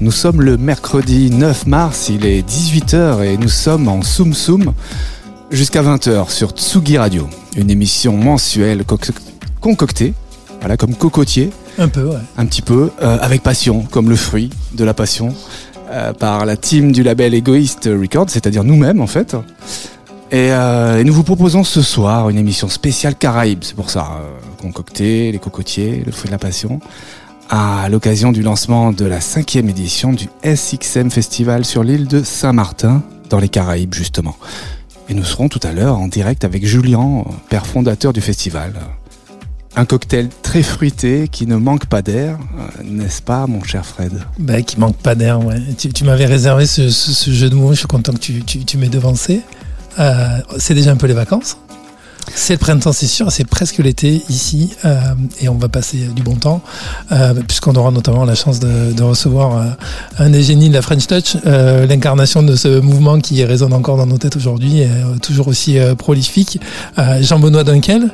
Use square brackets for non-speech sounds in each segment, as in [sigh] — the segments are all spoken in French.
Nous sommes le mercredi 9 mars, il est 18h et nous sommes en Soum Soum jusqu'à 20h sur Tsugi Radio, une émission mensuelle concoctée, voilà, comme cocotier. Un peu, ouais. Un petit peu, euh, avec passion, comme le fruit de la passion, euh, par la team du label Egoist Records, c'est-à-dire nous-mêmes en fait. Euh, et, nous vous proposons ce soir une émission spéciale Caraïbes, c'est pour ça, euh, concocté, les cocotiers, le fruit de la passion, à l'occasion du lancement de la cinquième édition du SXM Festival sur l'île de Saint-Martin, dans les Caraïbes justement. Et nous serons tout à l'heure en direct avec Julien, père fondateur du festival. Un cocktail très fruité qui ne manque pas d'air, euh, n'est-ce pas, mon cher Fred? Bah, Qui manque pas d'air, ouais. Tu, m'avais réservé ce, jeu de mots, je suis content que tu, tu, m'aies devancé. Euh, c'est déjà un peu les vacances. C'est le printemps, c'est sûr, c'est presque l'été ici euh, et on va passer du bon temps euh, puisqu'on aura notamment la chance de, recevoir un des génies de la French Touch, l'incarnation de ce mouvement qui résonne encore dans nos têtes aujourd'hui, toujours aussi prolifique. Jean-Benoît Dunkel,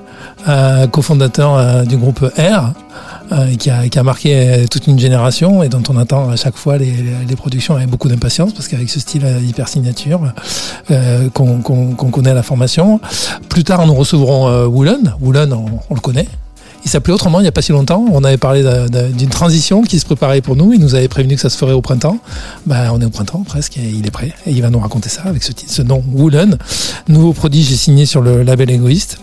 cofondateur du groupe R. Euh, qui, a, marqué euh, toute une génération et dont on attend à chaque fois les, productions avec beaucoup d'impatience parce qu'avec ce style euh, hyper signature qu'on connaît à la formation. Plus tard, nous recevrons Woolen. Woolen, on le connaît. Il s'appelait autrement il n'y a pas si longtemps. On avait parlé d'une transition qui se préparait pour nous. Il nous avait prévenu que ça se ferait au printemps. Ben, on est au printemps presque et il est prêt. Et il va nous raconter ça avec ce, titre, ce nom, Woolen. Nouveau prodige signé sur le label égoïste.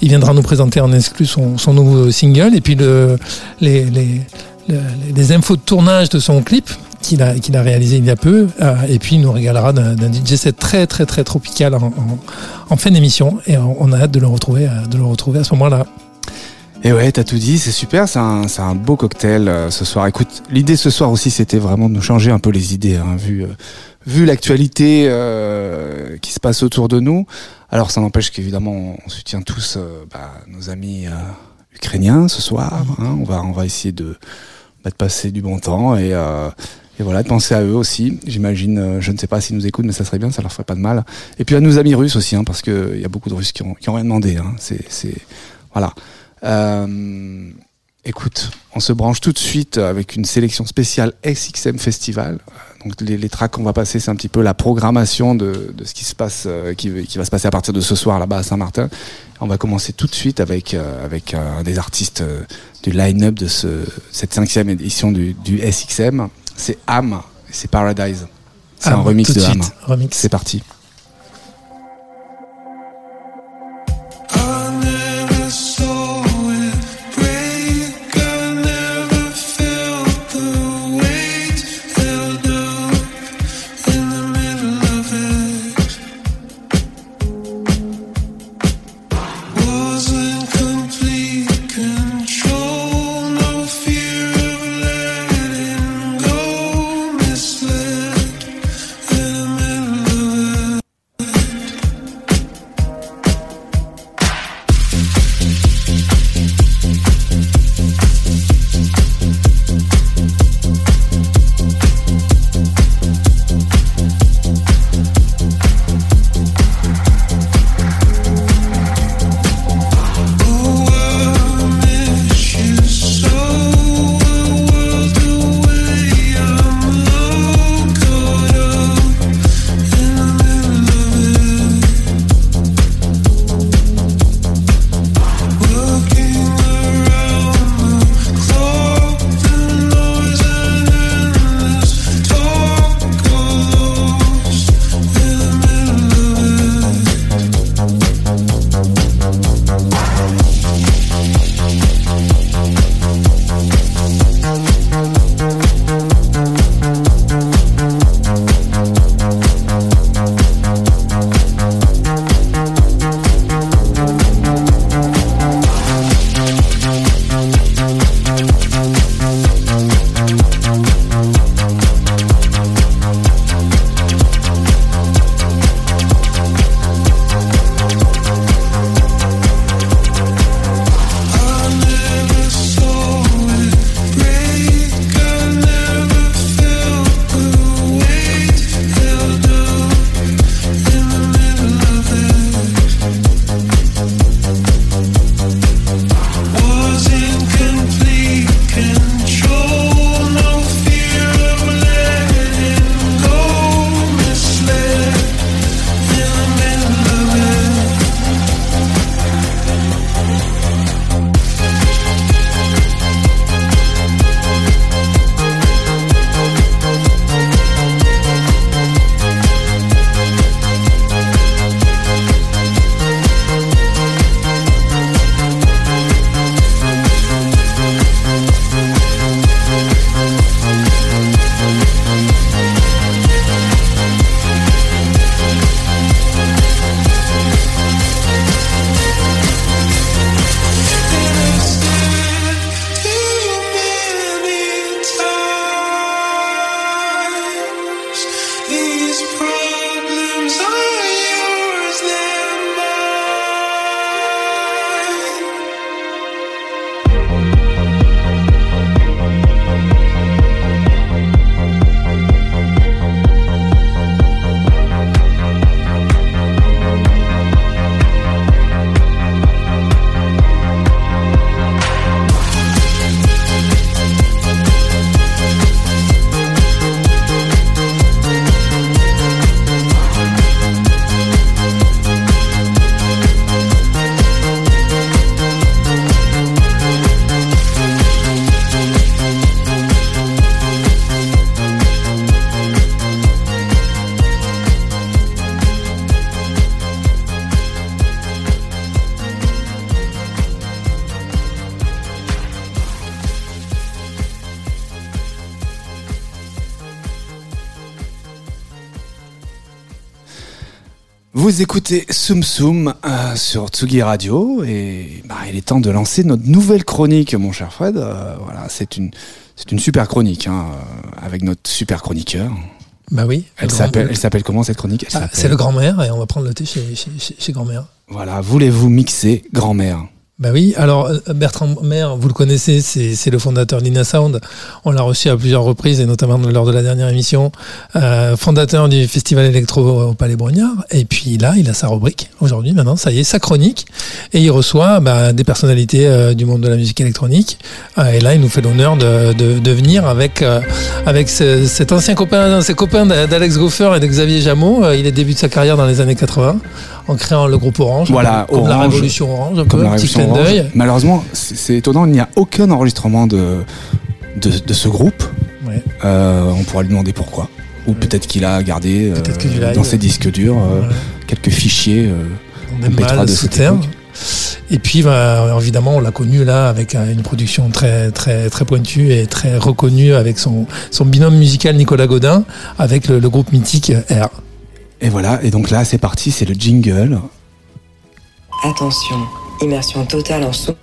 Il viendra nous présenter en exclu son, nouveau single et puis le, les, infos de tournage de son clip qu'il a, réalisé il y a peu. Euh, et puis il nous régalera d'un DJ set très très très tropical en, fin d'émission. Et on, a hâte de le retrouver, euh, de le retrouver à ce moment-là. Et ouais, t'as tout dit, c'est super, c'est un, un, beau cocktail euh, ce soir. Écoute, l'idée ce soir aussi, c'était vraiment de nous changer un peu les idées, hein, vu, vu l'actualité euh, qui se passe autour de nous. Alors ça n'empêche qu'évidemment on soutient tous euh, bah, nos amis euh, ukrainiens ce soir. Hein. On va on va essayer de, bah, de passer du bon temps et, euh, et voilà de penser à eux aussi. J'imagine, je ne sais pas s'ils nous écoutent, mais ça serait bien, ça leur ferait pas de mal. Et puis à nos amis russes aussi, hein, parce que il y a beaucoup de Russes qui ont qui ont rien demandé. Hein. C'est c'est voilà. Écoute, on se branche tout de suite avec une sélection spéciale SXM Festival. Donc les, les tracks qu'on va passer, c'est un petit peu la programmation de, de ce qui se passe, euh, qui, qui, va se passer à partir de ce soir là-bas à Saint-Martin. On va commencer tout de suite avec euh, avec euh, un des artistes du line-up de ce, cette cinquième édition du, du SXM. C'est Am, c'est Paradise. C'est un remix de Am. C'est parti. Vous écoutez Soum Soum euh, sur Tsugi Radio et bah, il est temps de lancer notre nouvelle chronique, mon cher Fred. Euh, voilà, c'est une c'est une super chronique hein, euh, avec notre super chroniqueur. Bah oui. Elle s'appelle elle s'appelle comment cette chronique? Ah, C'est le grand-mère et on va prendre le thé chez, chez, chez grand-mère. Voilà, voulez-vous mixer grand-mère? Bah oui, alors euh, Bertrand Maire, vous le connaissez, c'est le fondateur d'Ina Sound. On l'a reçu à plusieurs reprises et notamment lors de la dernière émission. Euh, fondateur du festival électro au Palais Brognard. Et puis là, il a sa rubrique aujourd'hui, maintenant, ça y est, sa chronique. Et il reçoit bah, des personnalités euh, du monde de la musique électronique. et là, il nous fait l'honneur de, venir avec, avec cet ancien copain, ses copains d'Alex Goffer et de Xavier Jameau. il est début de sa carrière dans les années 80 en créant le groupe Orange. Voilà, comme la Révolution Orange, un peu, petit clin d'œil. Malheureusement, c'est étonnant, il n'y a aucun enregistrement de, de, ce groupe. Euh, on pourra lui demander pourquoi. Ou peut-être qu'il a gardé euh, dans ses disques durs euh, quelques fichiers MP3 de cette époque. Et puis, bah, évidemment, on l'a connu là avec une production très, très, très pointue et très reconnue avec son, son binôme musical Nicolas Godin, avec le, le groupe mythique R. Et voilà, et donc là c'est parti, c'est le jingle. Attention, immersion totale en sous.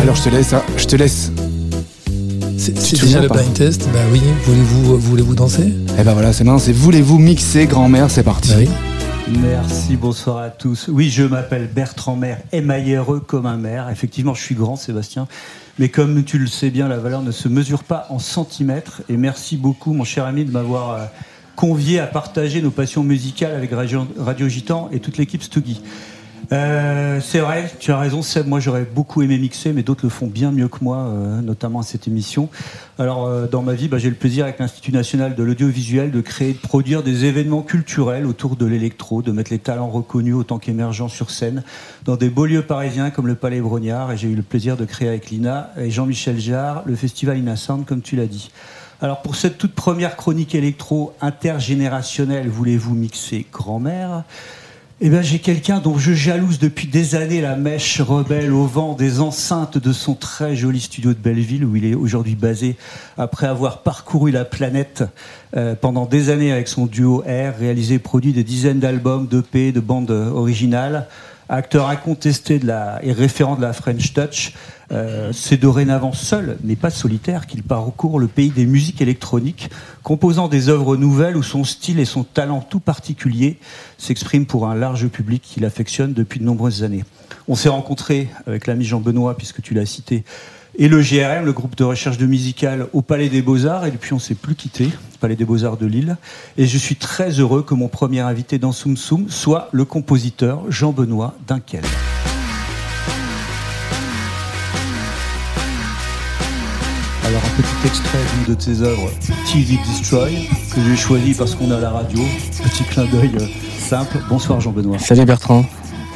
Alors je te laisse, hein, je te laisse. C'est déjà le blind test. Bah oui, voulez-vous voulez-vous danser? Eh ben voilà, c'est maintenant, c'est voulez-vous mixer grand-mère, c'est parti. Bah Merci, bonsoir à tous. Oui, je m'appelle Bertrand Maire, émailléreux comme un maire. Effectivement, je suis grand, Sébastien. Mais comme tu le sais bien, la valeur ne se mesure pas en centimètres. Et merci beaucoup, mon cher ami, de m'avoir euh, convié à partager nos passions musicales avec Radio, Gitan et toute l'équipe Stuggy. Euh, c'est vrai, tu as raison, Seb. Moi, j'aurais beaucoup aimé mixer, mais d'autres le font bien mieux que moi, euh, notamment à cette émission. Alors, euh, dans ma vie, bah, j'ai le plaisir avec l'Institut national de l'audiovisuel de créer, de produire des événements culturels autour de l'électro, de mettre les talents reconnus autant qu'émergents sur scène dans des beaux lieux parisiens comme le Palais Brognard. Et j'ai eu le plaisir de créer avec Lina et Jean-Michel Jarre le festival Innocent, comme tu l'as dit. Alors, pour cette toute première chronique électro intergénérationnelle, voulez-vous mixer grand-mère? Eh bien, j'ai quelqu'un dont je jalouse depuis des années la mèche rebelle au vent des enceintes de son très joli studio de Belleville, où il est aujourd'hui basé après avoir parcouru la planète euh, pendant des années avec son duo R, réalisé et produit des dizaines d'albums, d'EP, de bandes originales. Acteur incontesté et référent de la French Touch, euh, c'est dorénavant seul, mais pas solitaire, qu'il parcourt le pays des musiques électroniques, composant des œuvres nouvelles où son style et son talent tout particulier s'expriment pour un large public qu'il affectionne depuis de nombreuses années. On s'est rencontrés avec l'ami Jean Benoît, puisque tu l'as cité, et le GRM, le groupe de recherche de musical au Palais des Beaux-Arts. Et depuis, on s'est plus quitté, Palais des Beaux-Arts de Lille. Et je suis très heureux que mon premier invité dans Soum Soum soit le compositeur Jean-Benoît Dunkel. Alors un petit extrait d'une de tes œuvres, TV Destroy, que j'ai choisi parce qu'on a la radio. Petit clin d'œil euh, simple. Bonsoir Jean-Benoît. Salut Bertrand.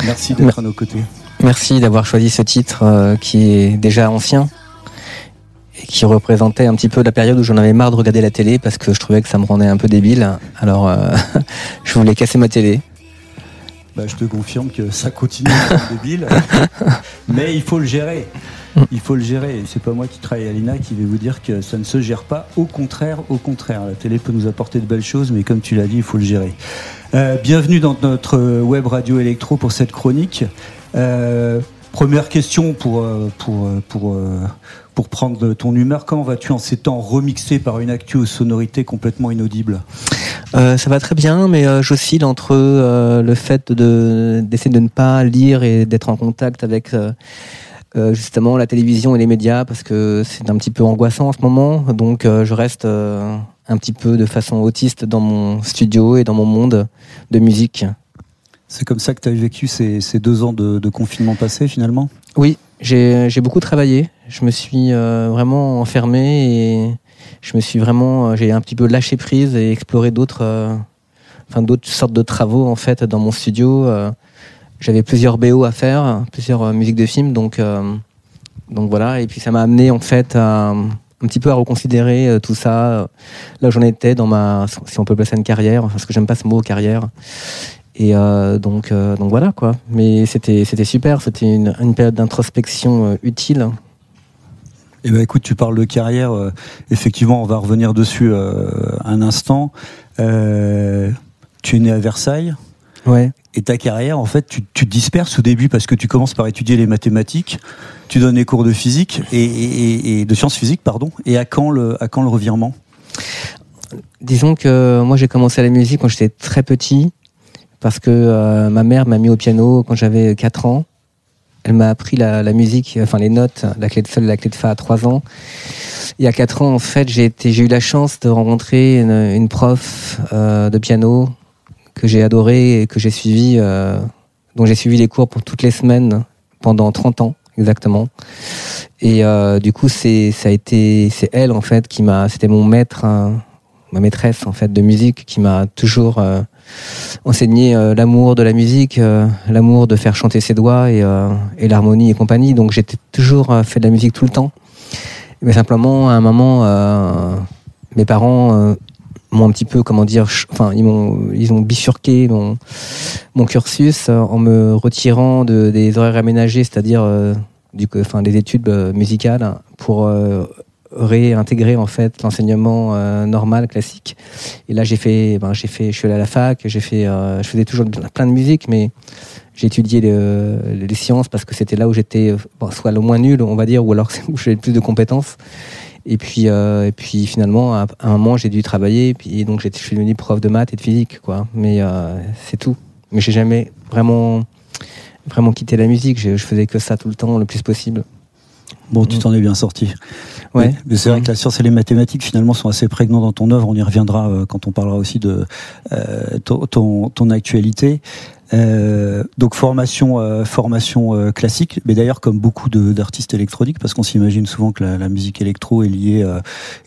Merci d'être à nos côtés. Merci d'avoir choisi ce titre euh, qui est déjà ancien et qui représentait un petit peu la période où j'en avais marre de regarder la télé parce que je trouvais que ça me rendait un peu débile. Alors euh, [laughs] je voulais casser ma télé. Bah, je te confirme que ça continue à être [laughs] débile, mais il faut le gérer. Il faut le gérer. C'est pas moi qui travaille à l'INA qui vais vous dire que ça ne se gère pas. Au contraire, au contraire. La télé peut nous apporter de belles choses, mais comme tu l'as dit, il faut le gérer. Euh, bienvenue dans notre web radio électro pour cette chronique. Euh, première question pour, euh, pour, prendre ton humeur. Comment vas-tu en ces temps remixé par une actu aux sonorités complètement inaudibles ça va très bien, mais j'oscille entre le fait de, d'essayer de ne pas lire et d'être en contact avec justement la télévision et les médias parce que c'est un petit peu angoissant en ce moment. Donc je reste un petit peu de façon autiste dans mon studio et dans mon monde de musique. C'est comme ça que tu as vécu ces, deux ans de, confinement passé finalement? Oui, j'ai beaucoup travaillé. Je me suis euh, vraiment enfermé et je me suis vraiment, euh, j'ai un petit peu lâché prise et exploré d'autres, euh, enfin d'autres sortes de travaux en fait dans mon studio. J'avais plusieurs BO à faire, plusieurs musiques de films, donc donc voilà. Et puis ça m'a amené en fait un petit peu à reconsidérer tout ça. Là, j'en étais dans ma, si on peut placer une carrière, parce que j'aime pas ce mot carrière. Et euh, donc, euh, donc voilà quoi. Mais c'était c'était super. C'était une, période d'introspection euh, utile. Eh ben, écoute, tu parles de carrière. euh, effectivement, on va revenir dessus euh, un instant. Euh, tu es né à Versailles? Ouais. Et ta carrière, en fait, tu, tu te disperses au début parce que tu commences par étudier les mathématiques, tu donnes les cours de physique et, et- et de sciences physiques, pardon. Et à quand le, à quand le revirement? Disons que moi j'ai commencé la musique quand j'étais très petit parce que euh, ma mère m'a mis au piano quand j'avais 4 ans. Elle m'a appris la, la musique, enfin les notes, la clé de sol et la clé de fa à 3 ans. Et à 4 ans, en fait, j'ai eu la chance de rencontrer une, une prof euh, de piano que j'ai adorée et que j'ai suivi, euh, dont j'ai suivi les cours pour toutes les semaines pendant 30 ans exactement. Et euh, du coup, c'est ça a été, c'est elle en fait qui m'a, c'était mon maître, hein, ma maîtresse en fait de musique qui m'a toujours euh, enseigné l'amour de la musique, l'amour de faire chanter ses doigts et, et l'harmonie et compagnie. Donc j'étais toujours fait de la musique tout le temps. Mais simplement, à un moment, mes parents m'ont un petit peu, comment dire, enfin, ils m'ont, ils ont bifurqué mon, mon cursus euh, en me retirant de, des horaires aménagés, c'est-à-dire euh, du, enfin, des études euh, musicales, pour réintégrer en fait l'enseignement normal classique. Et là, j'ai fait, ben, j'ai fait, je suis allé à la fac, j'ai fait, je faisais toujours plein de musique, mais j'ai étudié le- les sciences parce que c'était là où j'étais soit le moins nul, on va dire, ou alors [laughs] où j'avais le plus de compétences. Et puis, euh, et puis finalement, à un moment, j'ai dû travailler. Et puis donc, je suis devenu prof de maths et de physique, quoi. Mais euh, c'est tout. Mais j'ai jamais vraiment, vraiment quitté la musique. Je, je faisais que ça tout le temps, le plus possible. Bon, tu t'en es bien sorti. Ouais. Mais, mais c'est vrai que la science et les mathématiques finalement sont assez prégnants dans ton œuvre. On y reviendra euh, quand on parlera aussi de ton actualité. Euh, donc formation, euh, formation euh, classique, mais d'ailleurs comme beaucoup d'artistes électroniques, parce qu'on s'imagine souvent que la, musique électro est liée,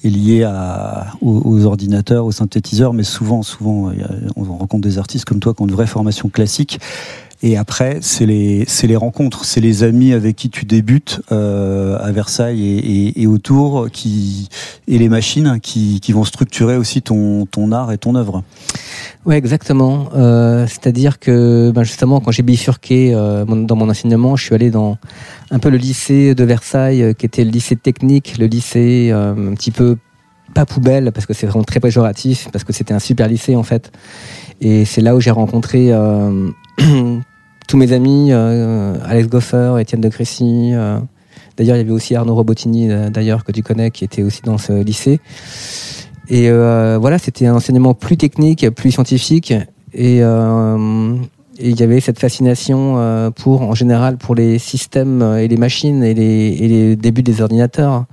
est liée à, aux, ordinateurs, aux synthétiseurs, mais souvent, souvent, on rencontre des artistes comme toi qui ont une vraie formation classique. Et après, c'est les, rencontres, c'est les amis avec qui tu débutes euh, à Versailles et, autour, et les machines qui, vont structurer aussi ton, art et ton œuvre. Ouais, exactement. Euh, C'est-à-dire que ben justement, quand j'ai bifurqué euh, dans mon enseignement, je suis allé dans un peu le lycée de Versailles, qui était le lycée technique, le lycée un petit peu pas poubelle, parce que c'est vraiment très péjoratif, parce que c'était un super lycée en fait. Et c'est là où j'ai rencontré [clears throat] tous mes amis, euh, Alex Goffer, Étienne de Crécy. euh, D'ailleurs, il y avait aussi Arnaud Robotini, euh, d'ailleurs, que tu connais, qui était aussi dans ce lycée. Et voilà, c'était un enseignement plus technique, plus scientifique. Et, il y avait cette fascination pour, en général, pour les systèmes et les machines et les, débuts des ordinateurs.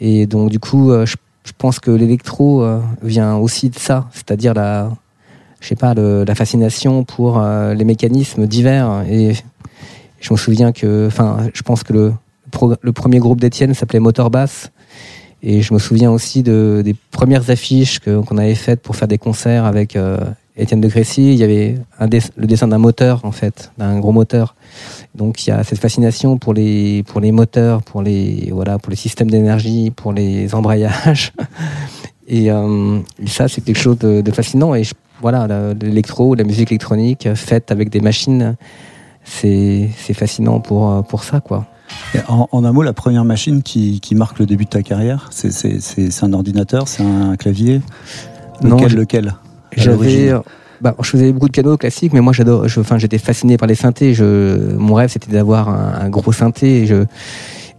Et donc, du coup, je, je pense que l'électro vient aussi de ça, c'est-à-dire la, je sais pas, la fascination pour euh, les mécanismes divers. Et je me souviens que, enfin, je pense que le, premier groupe d'Étienne s'appelait Motor Bass. Et je me souviens aussi de, des premières affiches qu'on avait faites pour faire des concerts avec euh, Étienne de Crécy. Il y avait le dessin d'un moteur, en fait, d'un gros moteur. Donc il y a cette fascination pour les, pour les moteurs, pour les, voilà, pour les systèmes d'énergie, pour les embrayages. [laughs] Et, euh, et ça, c'est quelque chose de, fascinant. Et voilà, l'électro, la musique électronique euh, faite avec des machines, c'est c'est fascinant pour, euh, pour ça, quoi. En, en un mot, la première machine qui, qui marque le début de ta carrière, c'est, c'est, c'est, c'est un ordinateur, c'est un clavier? Non, Lequel, lequel? J'avais, l'origine bah, je faisais beaucoup de piano classique, mais moi j'adore. je- Enfin, j'étais fasciné par les synthés. Je, mon rêve, c'était d'avoir un, un gros synthé. Et je,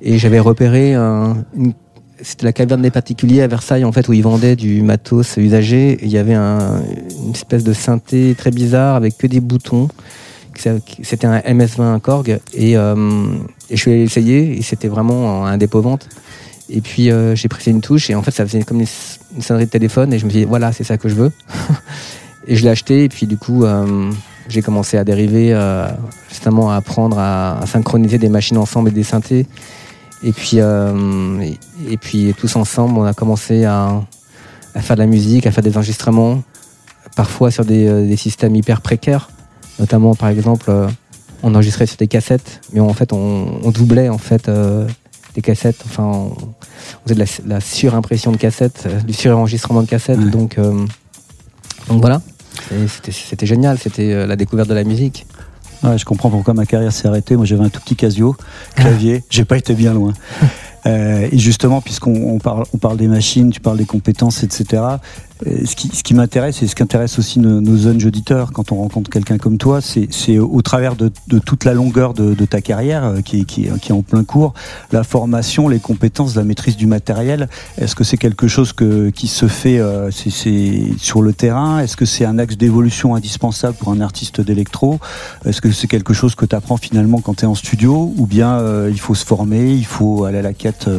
et j'avais repéré un, une- c'était la caverne des particuliers à Versailles, en fait, où ils vendaient du matos usagé. Il y avait un, une espèce de synthé très bizarre avec que des boutons. C'était un MS20 un Korg. Et, euh, et je suis allé l'essayer. Et c'était vraiment un dépôt-vente. Et puis euh, j'ai pressé une touche et en fait ça faisait comme une, sonnerie de téléphone et je me suis dit voilà c'est ça que je veux. [laughs] et je l'ai acheté et puis du coup euh, j'ai commencé à dériver justement à apprendre à, à synchroniser des machines ensemble et des synthés. Et puis euh, et, et puis tous ensemble on a commencé à, à faire de la musique, à faire des enregistrements, parfois sur des, euh, des systèmes hyper précaires, notamment par exemple euh, on enregistrait sur des cassettes, mais en fait on, on doublait en fait euh, des cassettes, enfin on, on faisait de la, la surimpression de cassettes, du surenregistrement de cassettes, Ouais. donc, euh, donc voilà. C'était génial, c'était la découverte de la musique. Ouais, je comprends pourquoi ma carrière s'est arrêtée. Moi, j'avais un tout petit Casio, clavier. [laughs] J'ai pas été bien loin. [laughs] Euh, et justement, puisqu'on parle, on parle des machines, tu parles des compétences, etc. Euh, ce qui, ce qui m'intéresse et ce qui intéresse aussi nos, nos jeunes auditeurs quand on rencontre quelqu'un comme toi, c'est au travers de, de, toute la longueur de, de ta carrière euh, qui, qui, qui, est en plein cours, la formation, les compétences, la maîtrise du matériel. Est-ce que c'est quelque chose que, qui se fait euh, sur le terrain? Est-ce que c'est un axe d'évolution indispensable pour un artiste d'électro? Est-ce que c'est quelque chose que tu apprends finalement quand tu es en studio? Ou bien euh, il faut se former, il faut aller à la quête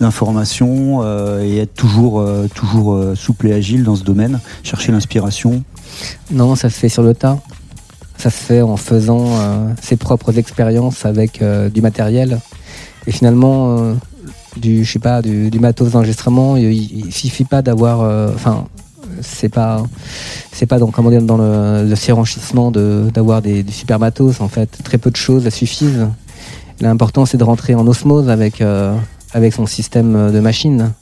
d'informations et être toujours, toujours souple et agile dans ce domaine, chercher l'inspiration Non, ça se fait sur le tas. Ça se fait en faisant euh, ses propres expériences avec euh, du matériel. Et finalement, euh, du, je pas, du, matos d'enregistrement, il, ne suffit pas d'avoir. Enfin, c'est pas, c'est pas dans, comment dire, dans le, le surenchissement d'avoir des, super matos. En fait, très peu de choses suffisent. L'important, c'est de rentrer en osmose avec, avec son système de machine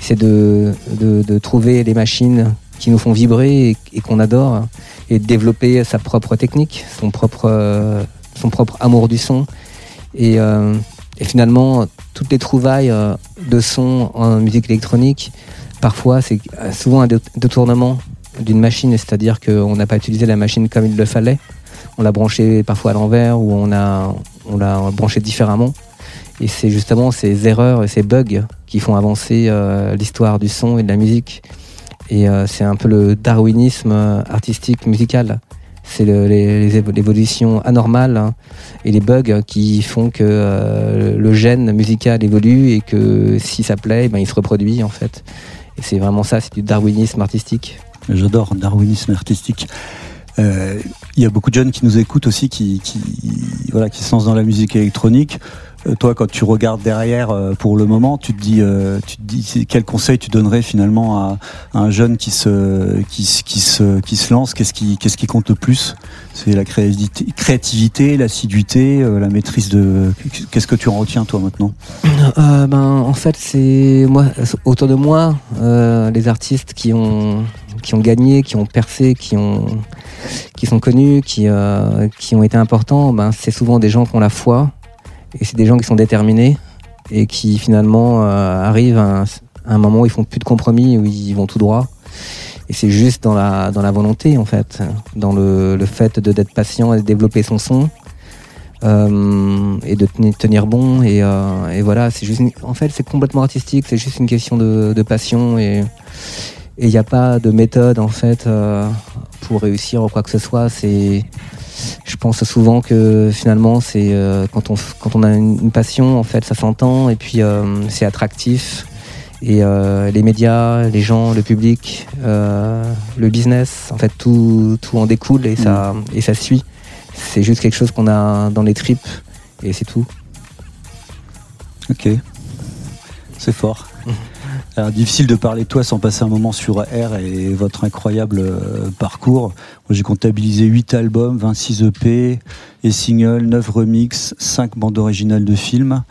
c'est de, trouver les machines qui nous font vibrer et, qu'on adore et de développer sa propre technique, son propre, euh, amour du son. Et, euh, et finalement, toutes les trouvailles euh, de son en musique électronique, parfois c'est souvent un détournement d'une machine, c'est-à-dire qu'on n'a pas utilisé la machine comme il le fallait. On l'a branché parfois à l'envers ou on l'a on l'a branché différemment. Et c'est justement ces erreurs et ces bugs qui font avancer euh, l'histoire du son et de la musique. Et euh, c'est un peu le darwinisme euh, artistique musical. C'est l'évolution anormale hein, et les bugs qui font que le gène musical évolue et que si ça plaît, ben, il se reproduit en fait. Et c'est vraiment ça, c'est du darwinisme artistique. J'adore darwinisme artistique. Il y a beaucoup de jeunes qui nous écoutent aussi, qui, qui, voilà, qui se lancent dans la musique électronique. Euh, toi, quand tu regardes derrière euh, pour le moment, tu te dis, euh, tu te dis quel conseil tu donnerais finalement à, un jeune qui se, qui, se, qui se lance? Qu'est-ce qui, qu'est-ce qui compte le plus? C'est la créativité, l'assiduité, la maîtrise de. Qu'est-ce que tu en retiens toi maintenant? Ben, en fait, c'est moi autour de moi, les artistes qui ont, qui ont gagné, qui ont percé, qui ont qui sont connus, qui, qui ont été importants, ben, c'est souvent des gens qui ont la foi, et c'est des gens qui sont déterminés et qui finalement euh, arrivent à un, moment où ils font plus de compromis, où ils vont tout droit. Et c'est juste dans la, dans la volonté, en fait, dans le, le fait de d'être patient et de développer son son. Euh, et de tenir bon et, euh, et voilà c'est juste en fait c'est complètement artistique c'est juste une question de, de passion et il n'y a pas de méthode en fait euh, pour réussir quoi que ce soit c'est je pense souvent que finalement, c'est euh, quand, on, quand on a une, passion, en fait, ça s'entend et puis euh, c'est attractif. Et euh, les médias, les gens, le public, le business, en fait, tout, tout en découle et, ça, mm. et ça suit. C'est juste quelque chose qu'on a dans les tripes et c'est tout. Ok, c'est fort. Alors, difficile de parler de toi sans passer un moment sur R et votre incroyable euh, parcours. J'ai comptabilisé 8 albums, 26 EP et singles, 9 remixes, 5 bandes originales de films.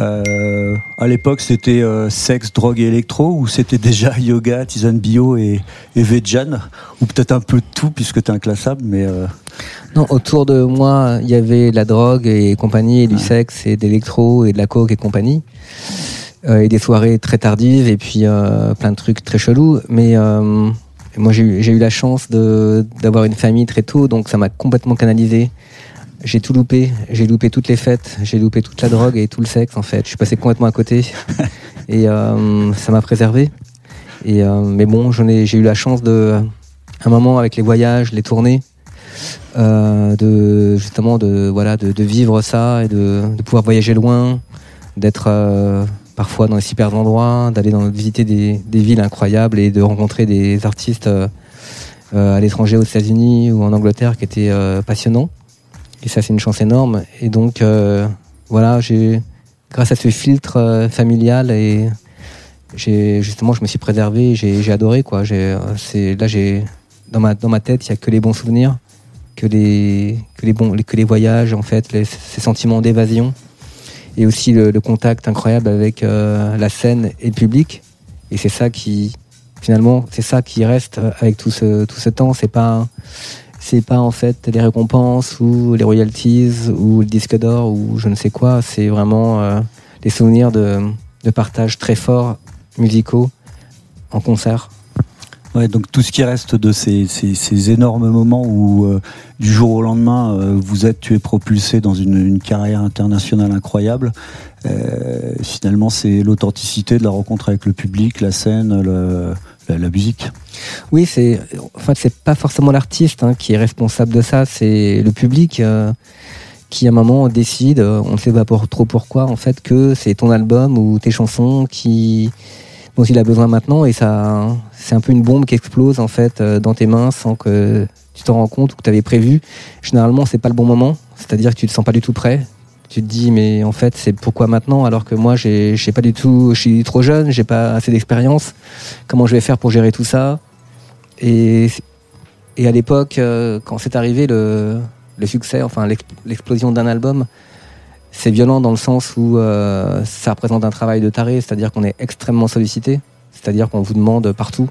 Euh, à l'époque, c'était euh, sexe, drogue et électro, ou c'était déjà [laughs] yoga, tisane bio et, et vegan, ou peut-être un peu de tout puisque tu es inclassable, mais. Non, autour de moi, il y avait la drogue et compagnie, et du sexe et d'électro et de la coke et compagnie. Euh, et des soirées très tardives et puis euh, plein de trucs très chelous. Mais euh, moi, j'ai eu, eu la chance d'avoir une famille très tôt, donc ça m'a complètement canalisé. J'ai tout loupé, j'ai loupé toutes les fêtes, j'ai loupé toute la drogue et tout le sexe en fait. Je suis passé complètement à côté [laughs] et euh, ça m'a préservé. Et euh, mais bon, j'ai eu la chance de, un moment avec les voyages, les tournées, euh, de justement de voilà de, de, vivre ça et de, de pouvoir voyager loin, d'être parfois dans les super endroits, d'aller visiter des, villes incroyables et de rencontrer des artistes euh, euh, à l'étranger aux États-Unis ou en Angleterre qui étaient euh, passionnants. Et ça, c'est une chance énorme. Et donc, voilà, j'ai, grâce à ce filtre familial et j'ai justement, je me suis préservé, j'ai, adoré quoi. J'ai, là, j'ai dans ma tête, il y a que les bons souvenirs, que les voyages en fait, ces sentiments d'évasion et aussi le, contact incroyable avec euh, la scène et le public. Et c'est ça qui, finalement, c'est ça qui reste avec tout ce, tout ce temps. C'est pas, c'est pas en fait les récompenses ou les royalties ou le disque d'or ou je ne sais quoi. C'est vraiment euh, des souvenirs de, de partage très forts musicaux en concert. Ouais, donc tout ce qui reste de ces, ces, ces énormes moments où euh, du jour au lendemain euh, vous êtes tu es propulsé dans une, une carrière internationale incroyable. Euh, finalement, c'est l'authenticité de la rencontre avec le public, la scène, le, la, musique. Oui, c'est en fait c'est pas forcément l'artiste hein, qui est responsable de ça, c'est le public. Euh, qui à un moment décide, euh, on ne sait pas trop pourquoi, en fait, que c'est ton album ou tes chansons qui dont il a besoin maintenant et ça c'est un peu une bombe qui explose en fait euh, dans tes mains sans que tu t'en rends compte ou que tu avais prévu. Généralement, c'est pas le bon moment, c'est-à-dire que tu te sens pas du tout prêt. Tu te dis mais en fait, c'est pourquoi maintenant alors que moi j'ai pas du tout je suis trop jeune, j'ai pas assez d'expérience. Comment je vais faire pour gérer tout ça? Et à l'époque euh, quand c'est arrivé le succès, enfin l'explosion d'un album, c'est violent dans le sens où euh, ça représente un travail de taré, c'est-à-dire qu'on est extrêmement sollicité, c'est-à-dire qu'on vous demande partout,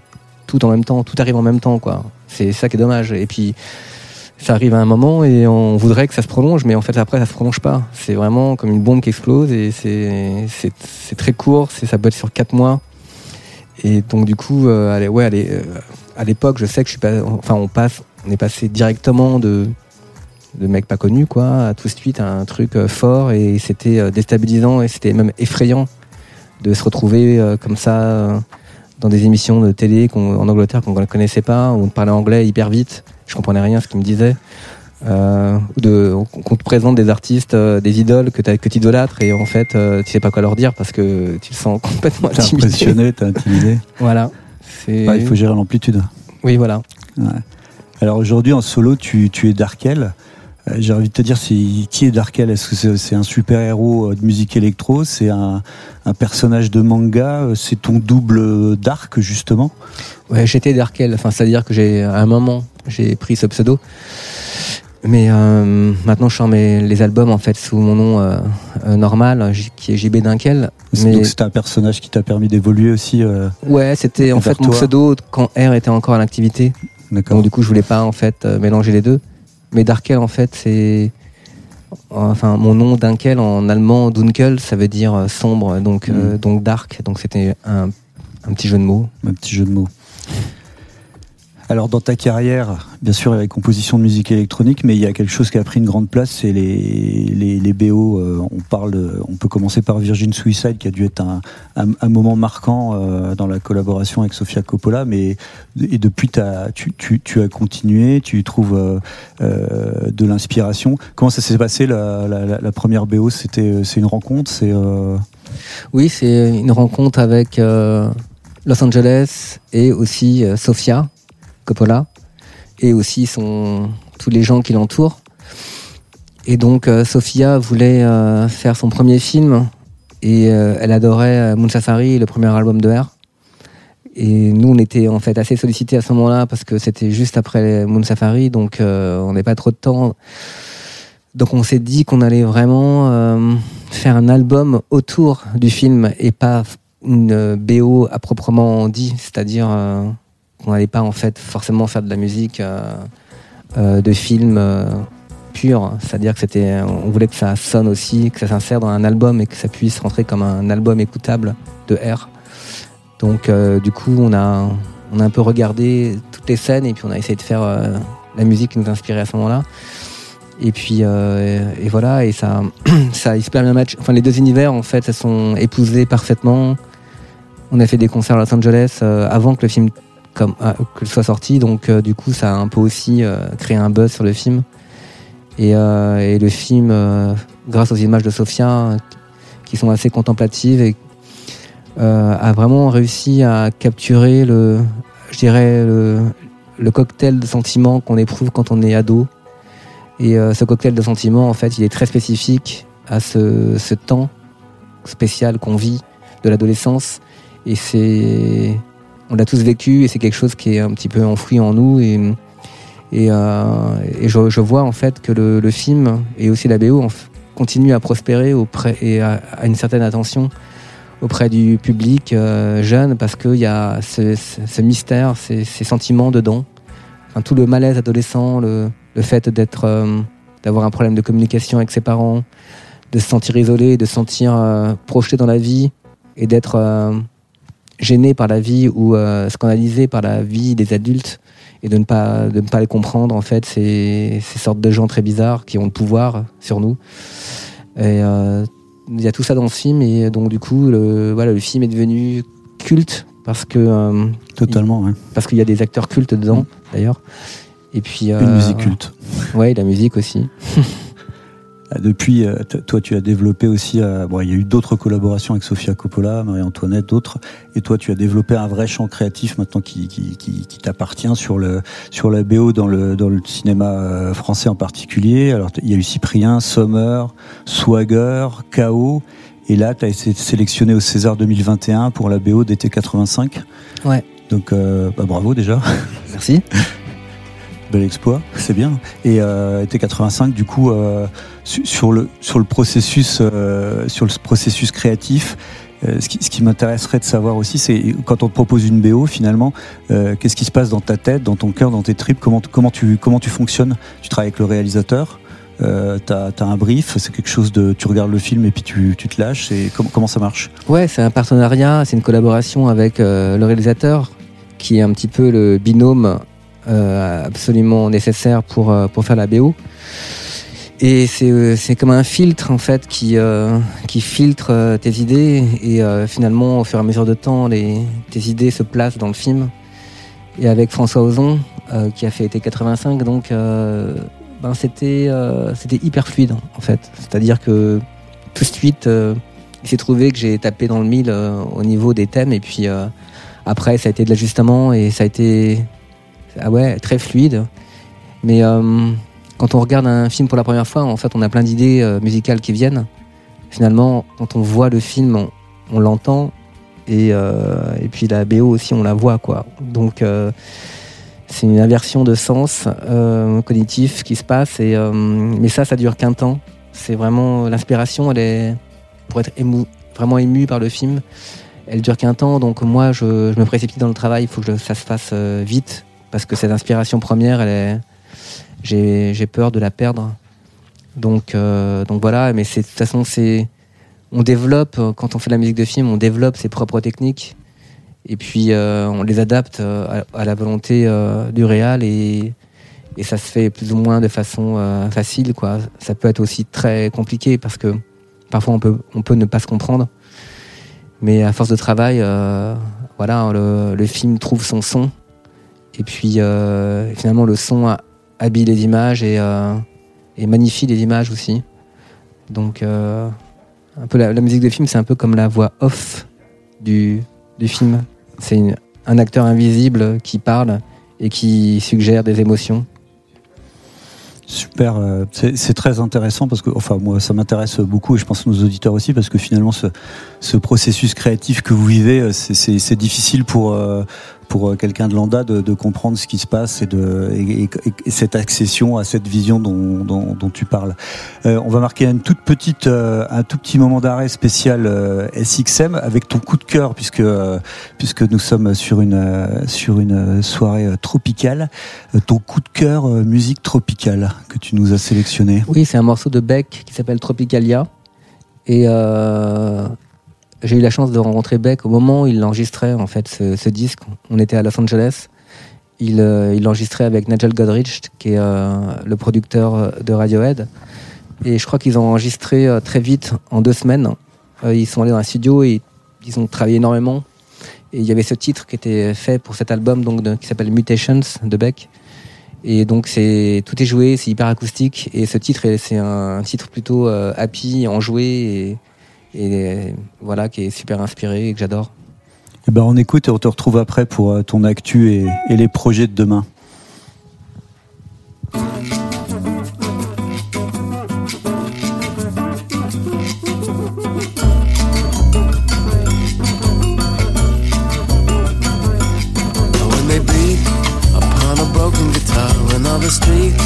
tout en même temps, tout arrive en même temps, quoi. C'est ça qui est dommage. Et puis ça arrive à un moment et on voudrait que ça se prolonge, mais en fait après ça se prolonge pas. C'est vraiment comme une bombe qui explose et c'est très court, ça peut être sur quatre mois. Et donc du coup, euh, allez, ouais, allez, euh, à l'époque, je sais que je suis pas, enfin on passe, on est passé directement de de mecs pas connus, quoi, tout de suite un truc euh, fort et c'était euh, déstabilisant et c'était même effrayant de se retrouver euh, comme ça dans des émissions de télé en Angleterre qu'on ne connaissait pas, où on parlait anglais hyper vite, je comprenais rien à ce qu'ils me disaient. Euh, de, qu'on te présente des artistes, euh, des idoles que tu que idolâtres et en fait euh, tu sais pas quoi leur dire parce que tu le sens [laughs] complètement T'es impressionné, t'es intimidé. voilà. Bah, il faut gérer l'amplitude. Oui, voilà. Ouais. Alors aujourd'hui en solo, tu, tu es Darkel. Euh, j'ai envie de te dire, c'est qui est Darkel? Est-ce que c'est un super héros de musique électro? C'est un, un, personnage de manga? C'est ton double Dark justement? Ouais, j'étais Darkel. Enfin, c'est-à-dire que j'ai à un moment j'ai pris ce pseudo, mais euh, maintenant je sors mes, les albums en fait sous mon nom euh, euh, normal, qui est JB Dinkel. Mais... Donc c'était un personnage qui t'a permis d'évoluer aussi. ouais, c'était en fait mon pseudo quand R était encore en activité. Donc du coup je voulais pas en fait mélanger les deux. Mais Darkel, en fait, c'est. Enfin, mon nom Dunkel en allemand, Dunkel, ça veut dire sombre, donc, mm. euh, donc dark. Donc c'était un, un, petit jeu de mots. Un petit jeu de mots. Alors dans ta carrière, bien sûr, il y a la composition de musique électronique, mais il y a quelque chose qui a pris une grande place, c'est les, les, les, BO. Euh, on parle, on peut commencer par Virgin Suicide, qui a dû être un, un, moment marquant euh, dans la collaboration avec Sofia Coppola, mais et depuis tu, as continué, tu trouves euh, de l'inspiration. Comment ça s'est passé la, la, la, première BO C'était c'est une rencontre, c'est oui, c'est une rencontre avec Los Angeles et aussi Sofia Coppola et aussi son, tous les gens qui l'entourent. Et donc euh, Sophia voulait euh, faire son premier film et euh, elle adorait Moon Safari, le premier album de R. Et nous, on était en fait assez sollicités à ce moment-là parce que c'était juste après Moon Safari, donc on n'avait pas trop de temps. Donc on s'est dit qu'on allait vraiment faire un album autour du film et pas une BO à proprement dit, c'est-à-dire on n'allait pas en fait forcément faire de la musique euh, euh, de film euh, pur, c'est-à-dire que c'était, on voulait que ça sonne aussi, que ça s'insère dans un album et que ça puisse rentrer comme un album écoutable de R. Donc du coup, on a, on a un peu regardé toutes les scènes et puis on a essayé de faire la musique qui nous inspirait à ce moment-là. Et puis et, voilà, et ça, [clears throat] ça se bien match. Enfin, les deux univers en fait, se sont épousés parfaitement. On a fait des concerts à Los Angeles avant que le film comme euh, que soit sorti. Donc euh, du coup, ça a un peu aussi euh, créé un buzz sur le film. Et, et le film, grâce aux images de Sofia, qui sont assez contemplatives, a vraiment réussi à capturer le, je dirais, le, le cocktail de sentiments qu'on éprouve quand on est ado. Et ce cocktail de sentiments, en fait, il est très spécifique à ce, ce temps spécial qu'on vit de l'adolescence. Et c'est on l'a tous vécu et c'est quelque chose qui est un petit peu enfoui en nous et et, euh, et je, je, vois en fait que le, le, film et aussi la BO continue à prospérer auprès et à, à, une certaine attention auprès du public euh, jeune parce qu'il y a ce, ce, ce mystère, ces, ces, sentiments dedans, enfin, tout le malaise adolescent, le, le fait d'être, euh, d'avoir un problème de communication avec ses parents, de se sentir isolé, de se sentir euh, projeté dans la vie et d'être euh, gêné par la vie ou euh, scandalisé par la vie des adultes et de ne pas de ne pas les comprendre en fait ces, ces sortes de gens très bizarres qui ont le pouvoir sur nous et euh, il y a tout ça dans le film et donc du coup le voilà le film est devenu culte parce que euh, Totalement, ouais. parce qu'il y a des acteurs cultes dedans d'ailleurs et puis Une euh, musique culte. ouais la musique aussi [laughs] Depuis, euh, toi, tu as développé aussi. euh, bon, il y a eu d'autres collaborations avec Sofia Coppola, Marie-Antoinette, d'autres. Et toi, tu as développé un vrai champ créatif maintenant qui, qui, qui, qui t'appartient sur le sur la BO dans le dans le cinéma euh, français en particulier. Alors, il y a eu Cyprien, Sommer, Swagger, K.O. Et là, tu as été sélectionné au César 2021 pour la BO d'été 85. Ouais. Donc, euh, bah, bravo déjà. merci [laughs] Bel exploit, c'est bien. Et euh, été 85, du coup, euh, su- sur le sur le processus euh, sur le processus créatif, euh, ce qui, ce qui m'intéresserait de savoir aussi, c'est quand on te propose une BO, finalement, qu'est-ce qui se passe dans ta tête, dans ton cœur, dans tes tripes Comment comment tu comment tu fonctionnes? Tu travailles avec le réalisateur euh, T'as as un brief C'est quelque chose de tu regardes le film et puis tu, tu te lâches Et comment ça marche? Ouais, c'est un partenariat, c'est une collaboration avec le réalisateur, qui est un petit peu le binôme absolument nécessaire pour, euh, pour faire la BO. Et c'est euh, c'est comme un filtre en fait qui, euh, qui filtre euh, tes idées et euh, finalement au fur et à mesure de temps les, tes idées se placent dans le film. Et avec François Ozon euh, qui a fait été 85 donc euh, ben c'était euh, c'était hyper fluide en fait. C'est-à-dire que tout de suite euh, il s'est trouvé que j'ai tapé dans le mille euh, au niveau des thèmes et puis euh, après ça a été de l'ajustement et ça a été ah ouais très fluide. Mais euh, quand on regarde un film pour la première fois en fait on a plein d'idées euh, musicales qui viennent. Finalement quand on voit le film on, l'entend. Et, euh, et puis la BO aussi on la voit quoi. Donc c'est une inversion de sens cognitif qui se passe. Et mais ça ça dure qu'un temps. C'est vraiment l'inspiration elle est pour être émou, vraiment ému par le film. Elle dure qu'un temps, donc moi je, me précipite dans le travail, il faut que ça se fasse vite, parce que cette inspiration première, elle est, j'ai, j'ai peur de la perdre. Donc, euh, donc voilà, mais c'est, de toute façon, c'est, on développe, quand on fait de la musique de film, on développe ses propres techniques, et puis euh, on les adapte euh, à, la volonté euh, du réal, et, et ça se fait plus ou moins de façon euh, facile, quoi. Ça peut être aussi très compliqué, parce que Parfois, on peut, on peut ne pas se comprendre. Mais à force de travail, voilà, le, le film trouve son son. Et puis, euh, finalement, le son habille les images et, euh, et magnifie les images aussi. Donc, euh, un peu la, musique de film, c'est un peu comme la voix off du, du film. C'est un acteur invisible qui parle et qui suggère des émotions. Super, c'est très intéressant parce que, enfin, moi, ça m'intéresse beaucoup et je pense nos auditeurs aussi parce que finalement, ce, ce processus créatif que vous vivez, c'est- difficile pour pour euh, quelqu'un de lambda de, comprendre ce qui se passe et de et, et- et cette accession à cette vision dont, tu parles. Euh, on va marquer une toute petite, euh, un tout petit moment d'arrêt spécial SXM avec ton coup de cœur puisque puisque nous sommes sur une sur une soirée tropicale. Ton coup de cœur musique tropicale que tu nous as sélectionné. Oui, c'est un morceau de Beck qui s'appelle Tropicalia. Et j'ai eu la chance de rencontrer Beck au moment où il enregistrait en fait ce, ce disque. On était à Los Angeles. Il, euh, il l'enregistrait avec Nigel Godrich, qui est euh, le producteur de Radiohead. Et je crois qu'ils ont enregistré euh, très vite, en deux semaines. Euh, ils sont allés dans un studio et ils ont travaillé énormément. Et il y avait ce titre qui était fait pour cet album donc, qui s'appelle Mutations de Beck. Et donc c'est tout est joué, c'est hyper acoustique. Et ce titre, est- c'est un, titre plutôt euh, happy, enjoué et, et voilà qui est super inspiré et que j'adore. Eh ben on écoute et on te retrouve après pour euh, ton actu et, et les projets de demain. The streets,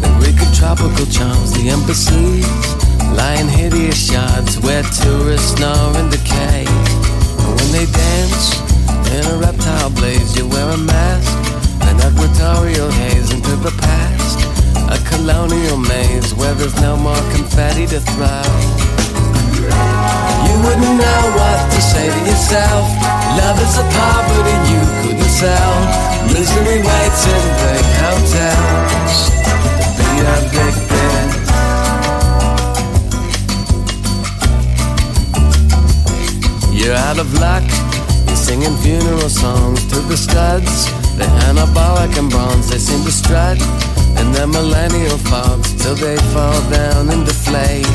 they of tropical charms. The embassies Lying hideous yards where tourists snore and decay. And when they dance in a reptile blaze, you wear a mask, an equatorial haze into the past. A colonial maze where there's no more confetti to throw. You wouldn't know what to say to yourself. Love is a poverty you couldn't sell. Misery waits in big hotels. Be a big You're out of luck. You're singing funeral songs to the studs. They're anabolic and bronze. They seem to strut in their millennial fogs till they fall down and deflate.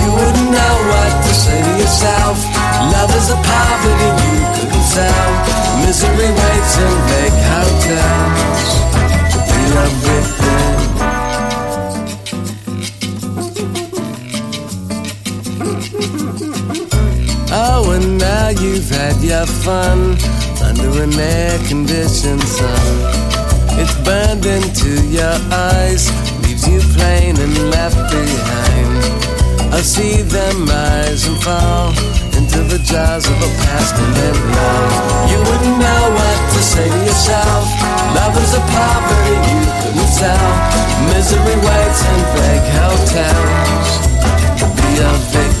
You wouldn't know what to say to yourself. Love is a poverty you couldn't sell. Misery waits in big hotels to be evicted. Oh, and now you've had your fun under an air-conditioned sun. It's burned into your eyes, leaves you plain and left behind. I see them rise and fall into the jaws of a past and then love. You wouldn't know what to say to yourself. Love is a poverty you couldn't sell. Misery waits in big hotels be a victim.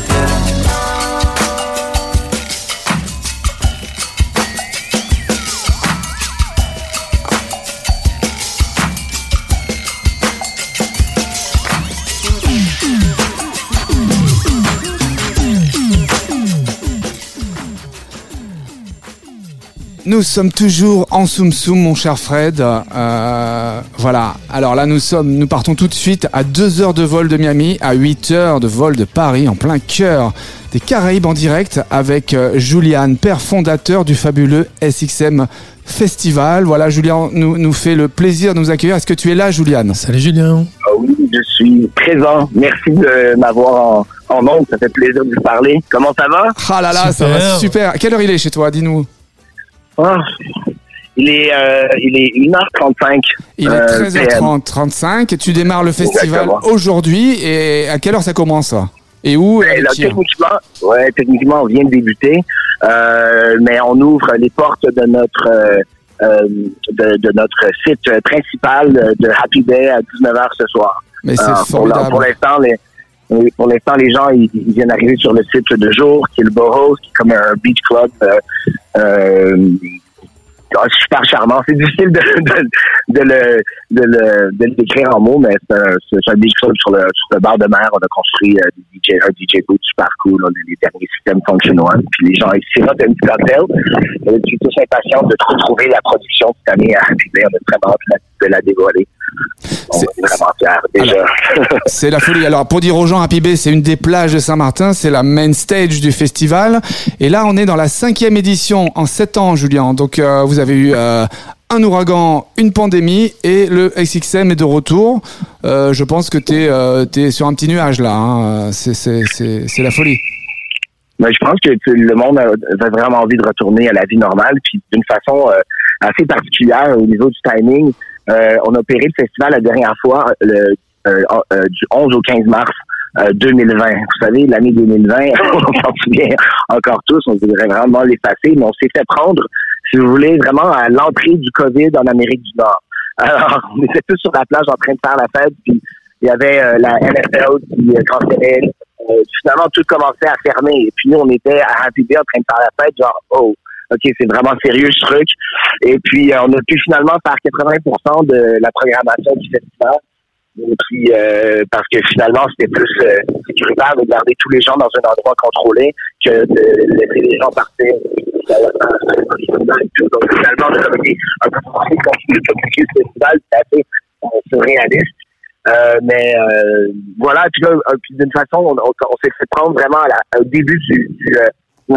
Nous sommes toujours en Soum Soum, mon cher Fred. Euh, voilà. Alors là, nous sommes, nous partons tout de suite à 2 heures de vol de Miami, à 8 heures de vol de Paris, en plein cœur des Caraïbes en direct avec euh, Julian, père fondateur du fabuleux SXM Festival. Voilà, Julian nous, nous fait le plaisir de nous accueillir. Est-ce que tu es là, Julian? Salut Julien. Ah oui, je suis présent. Merci de m'avoir en, en ondes. Ça fait plaisir de vous parler. Comment ça va? Ah là là, ça Super. va super. Quelle heure il est chez toi? Dis-nous. Ah, il est, euh, il est 1h35. Il est Euh, 13h30, 35 et tu démarres le festival aujourd'hui. Et à quelle heure ça commence Et où et Ben, avec là, techniquement, ouais, techniquement, on vient de débuter, euh, mais on ouvre les portes de notre euh, euh, de, de notre site principal de Happy Day à 19h ce soir. Mais c'est formidable. Pour l'instant, les pour l'instant, les gens ils, ils viennent arriver sur le site de jour, qui est le Boho, qui est comme un beach club. Euh, euh, ah, super charmant. C'est difficile de, le, de, le, de le décrire en mots, mais c'est un, beach club sur le, sur le bord de mer. On a construit euh, DJ, un DJ booth super cool. On a les derniers systèmes Function One. Puis les gens ici sirotent un petit cocktail. Je suis tous impatient de retrouver la production cette année à. On a vraiment hâte de la dévoiler. [laughs] C'est- la folie. Alors pour dire aux gens, Happy Bay, c'est une des plages de Saint-Martin, c'est la main stage du festival. Et là, on est dans la cinquième édition en sept ans, Julien. Donc euh, vous avez eu euh, un ouragan, une pandémie et le SXM est de retour. Euh, je pense que t'es es sur un petit nuage là. hein. C'est la folie. Mais je pense que tu- le monde a, a vraiment envie de retourner à la vie normale, puis d'une façon assez particulière au niveau du timing. Euh, on a opéré le festival la dernière fois le, euh, euh, du 11 au 15 mars euh, 2020. Vous savez, l'année 2020, [laughs] on s'en souvient encore tous, on voudrait vraiment l'effacer, mais on s'est fait prendre, si vous voulez, vraiment à l'entrée du COVID en Amérique du Nord. [laughs] Alors, on était tous sur la plage en train de faire la fête, puis il y avait euh, la NFL qui euh, finalement, tout commençait à fermer. Et puis on était à Happy en train de faire la fête, genre, oh, OK, c'est vraiment sérieux ce truc. Et puis, euh, on a pu finalement faire 80% de la programmation du festival. Et puis, euh, parce que finalement, c'était plus euh, sécuritaire de garder tous les gens dans un endroit contrôlé que de laisser les gens partir. Donc, finalement, on a OK, un peu continuer de communiquer le festival, c'est assez euh, surréaliste. Euh, mais euh, voilà, puis là, euh, d'une façon, on, on, s'est fait prendre vraiment à la- au début du, du, de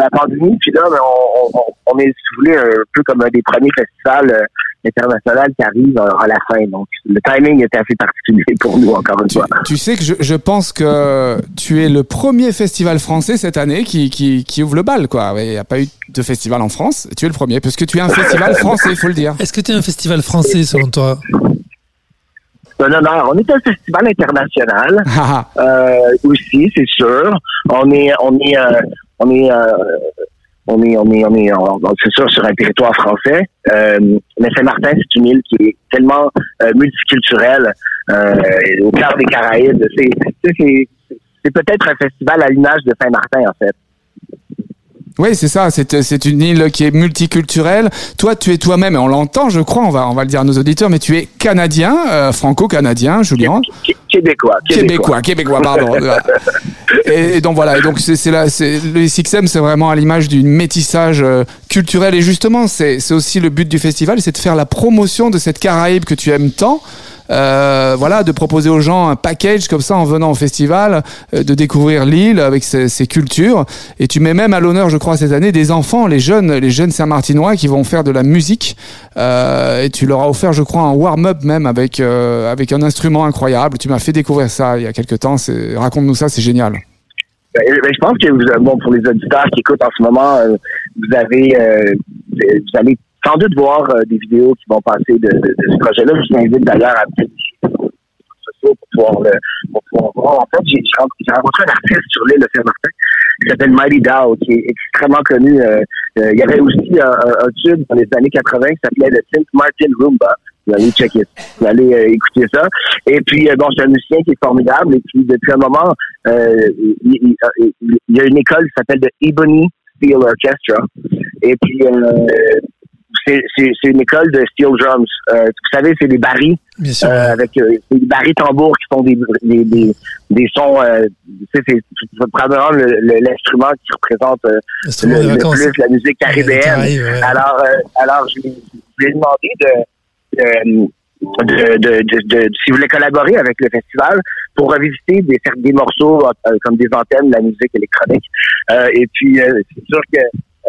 la pandémie. Puis là, ben, on, on, on est, si vous voulez, un peu comme un des premiers festivals euh, internationaux qui arrive euh, à la fin. Donc, le timing était assez particulier [laughs] pour nous, encore une Tu, fois. tu sais que je, je pense que tu es le premier festival français cette année qui, qui, qui ouvre le bal. quoi. Il n'y a pas eu de festival en France. Tu es le premier, parce que tu es un festival [laughs] français, il faut le dire. Est-ce que tu es un festival français selon toi? C'est un honneur. On est un festival international. Ah, ah. euh, aussi, c'est sûr. On est, on est, euh, on est, euh, on est, on est, on est, c'est sûr sur un territoire français. Euh, mais Saint-Martin, c'est une île qui est tellement euh, multiculturelle euh, au cœur des Caraïbes. C'est, c'est, c'est peut-être un festival à l'image de Saint-Martin en fait. Oui, c'est ça. C'est une île qui est multiculturelle. Toi, tu es toi-même, et on l'entend, je crois. On va on va le dire à nos auditeurs, mais tu es canadien, euh, franco-canadien, Julien. Qué- Québécois. Québécois, québécois, pardon. [laughs] et, et donc voilà, et donc c'est là, c'est le SXM, c'est vraiment à l'image d'une métissage euh, culturel et justement, c'est aussi le but du festival, c'est de faire la promotion de cette Caraïbe que tu aimes tant. Euh, voilà, de proposer aux gens un package comme ça en venant au festival, euh, de découvrir l'île avec ses, ses cultures. Et tu mets même à l'honneur, je crois, cette année, des enfants, les jeunes, les jeunes Saint-Martinois qui vont faire de la musique. Euh, et tu leur as offert, je crois, un warm-up même avec euh, avec un instrument incroyable. Tu m'as fait découvrir ça il y a quelques temps. Raconte-nous ça, c'est génial. Ben, ben, je pense que vous, euh, bon, pour les auditeurs qui écoutent en ce moment, vous avez, vous allez sans doute voir euh, des vidéos qui vont passer de, de- de ce projet-là. Je vous invite d'ailleurs à pour pouvoir le pour pouvoir voir. En fait, j'ai rencontré un artiste sur l'île de Saint-Martin qui s'appelle Mighty Dow, qui est extrêmement connu. Euh, euh, il y avait aussi un, un, un tube dans les années 80 qui s'appelait le Saint Martin Roomba. Vous allez checker, vous allez euh, écouter ça. Et puis, euh, bon, c'est un musicien qui est formidable. Et puis, depuis un moment, euh, il, il- il- y a une école qui s'appelle le Ebony Steel Orchestra. Et puis, euh, c'est c'est- c'est une école de steel drums. Euh, vous savez, c'est des barils euh, avec euh, des barils tambours qui font des, des, des, des sons. Euh, tu sais, c'est le- le- l'instrument qui représente euh, le, plus la musique caribéenne. Caraïbes, ouais. Alors, euh, alors je lui ai demandé de, de, de, de, de- de- si vous voulez collaborer avec le festival pour revisiter des, des morceaux euh, comme des antennes de la musique électronique. Euh, et puis, euh, c'est sûr que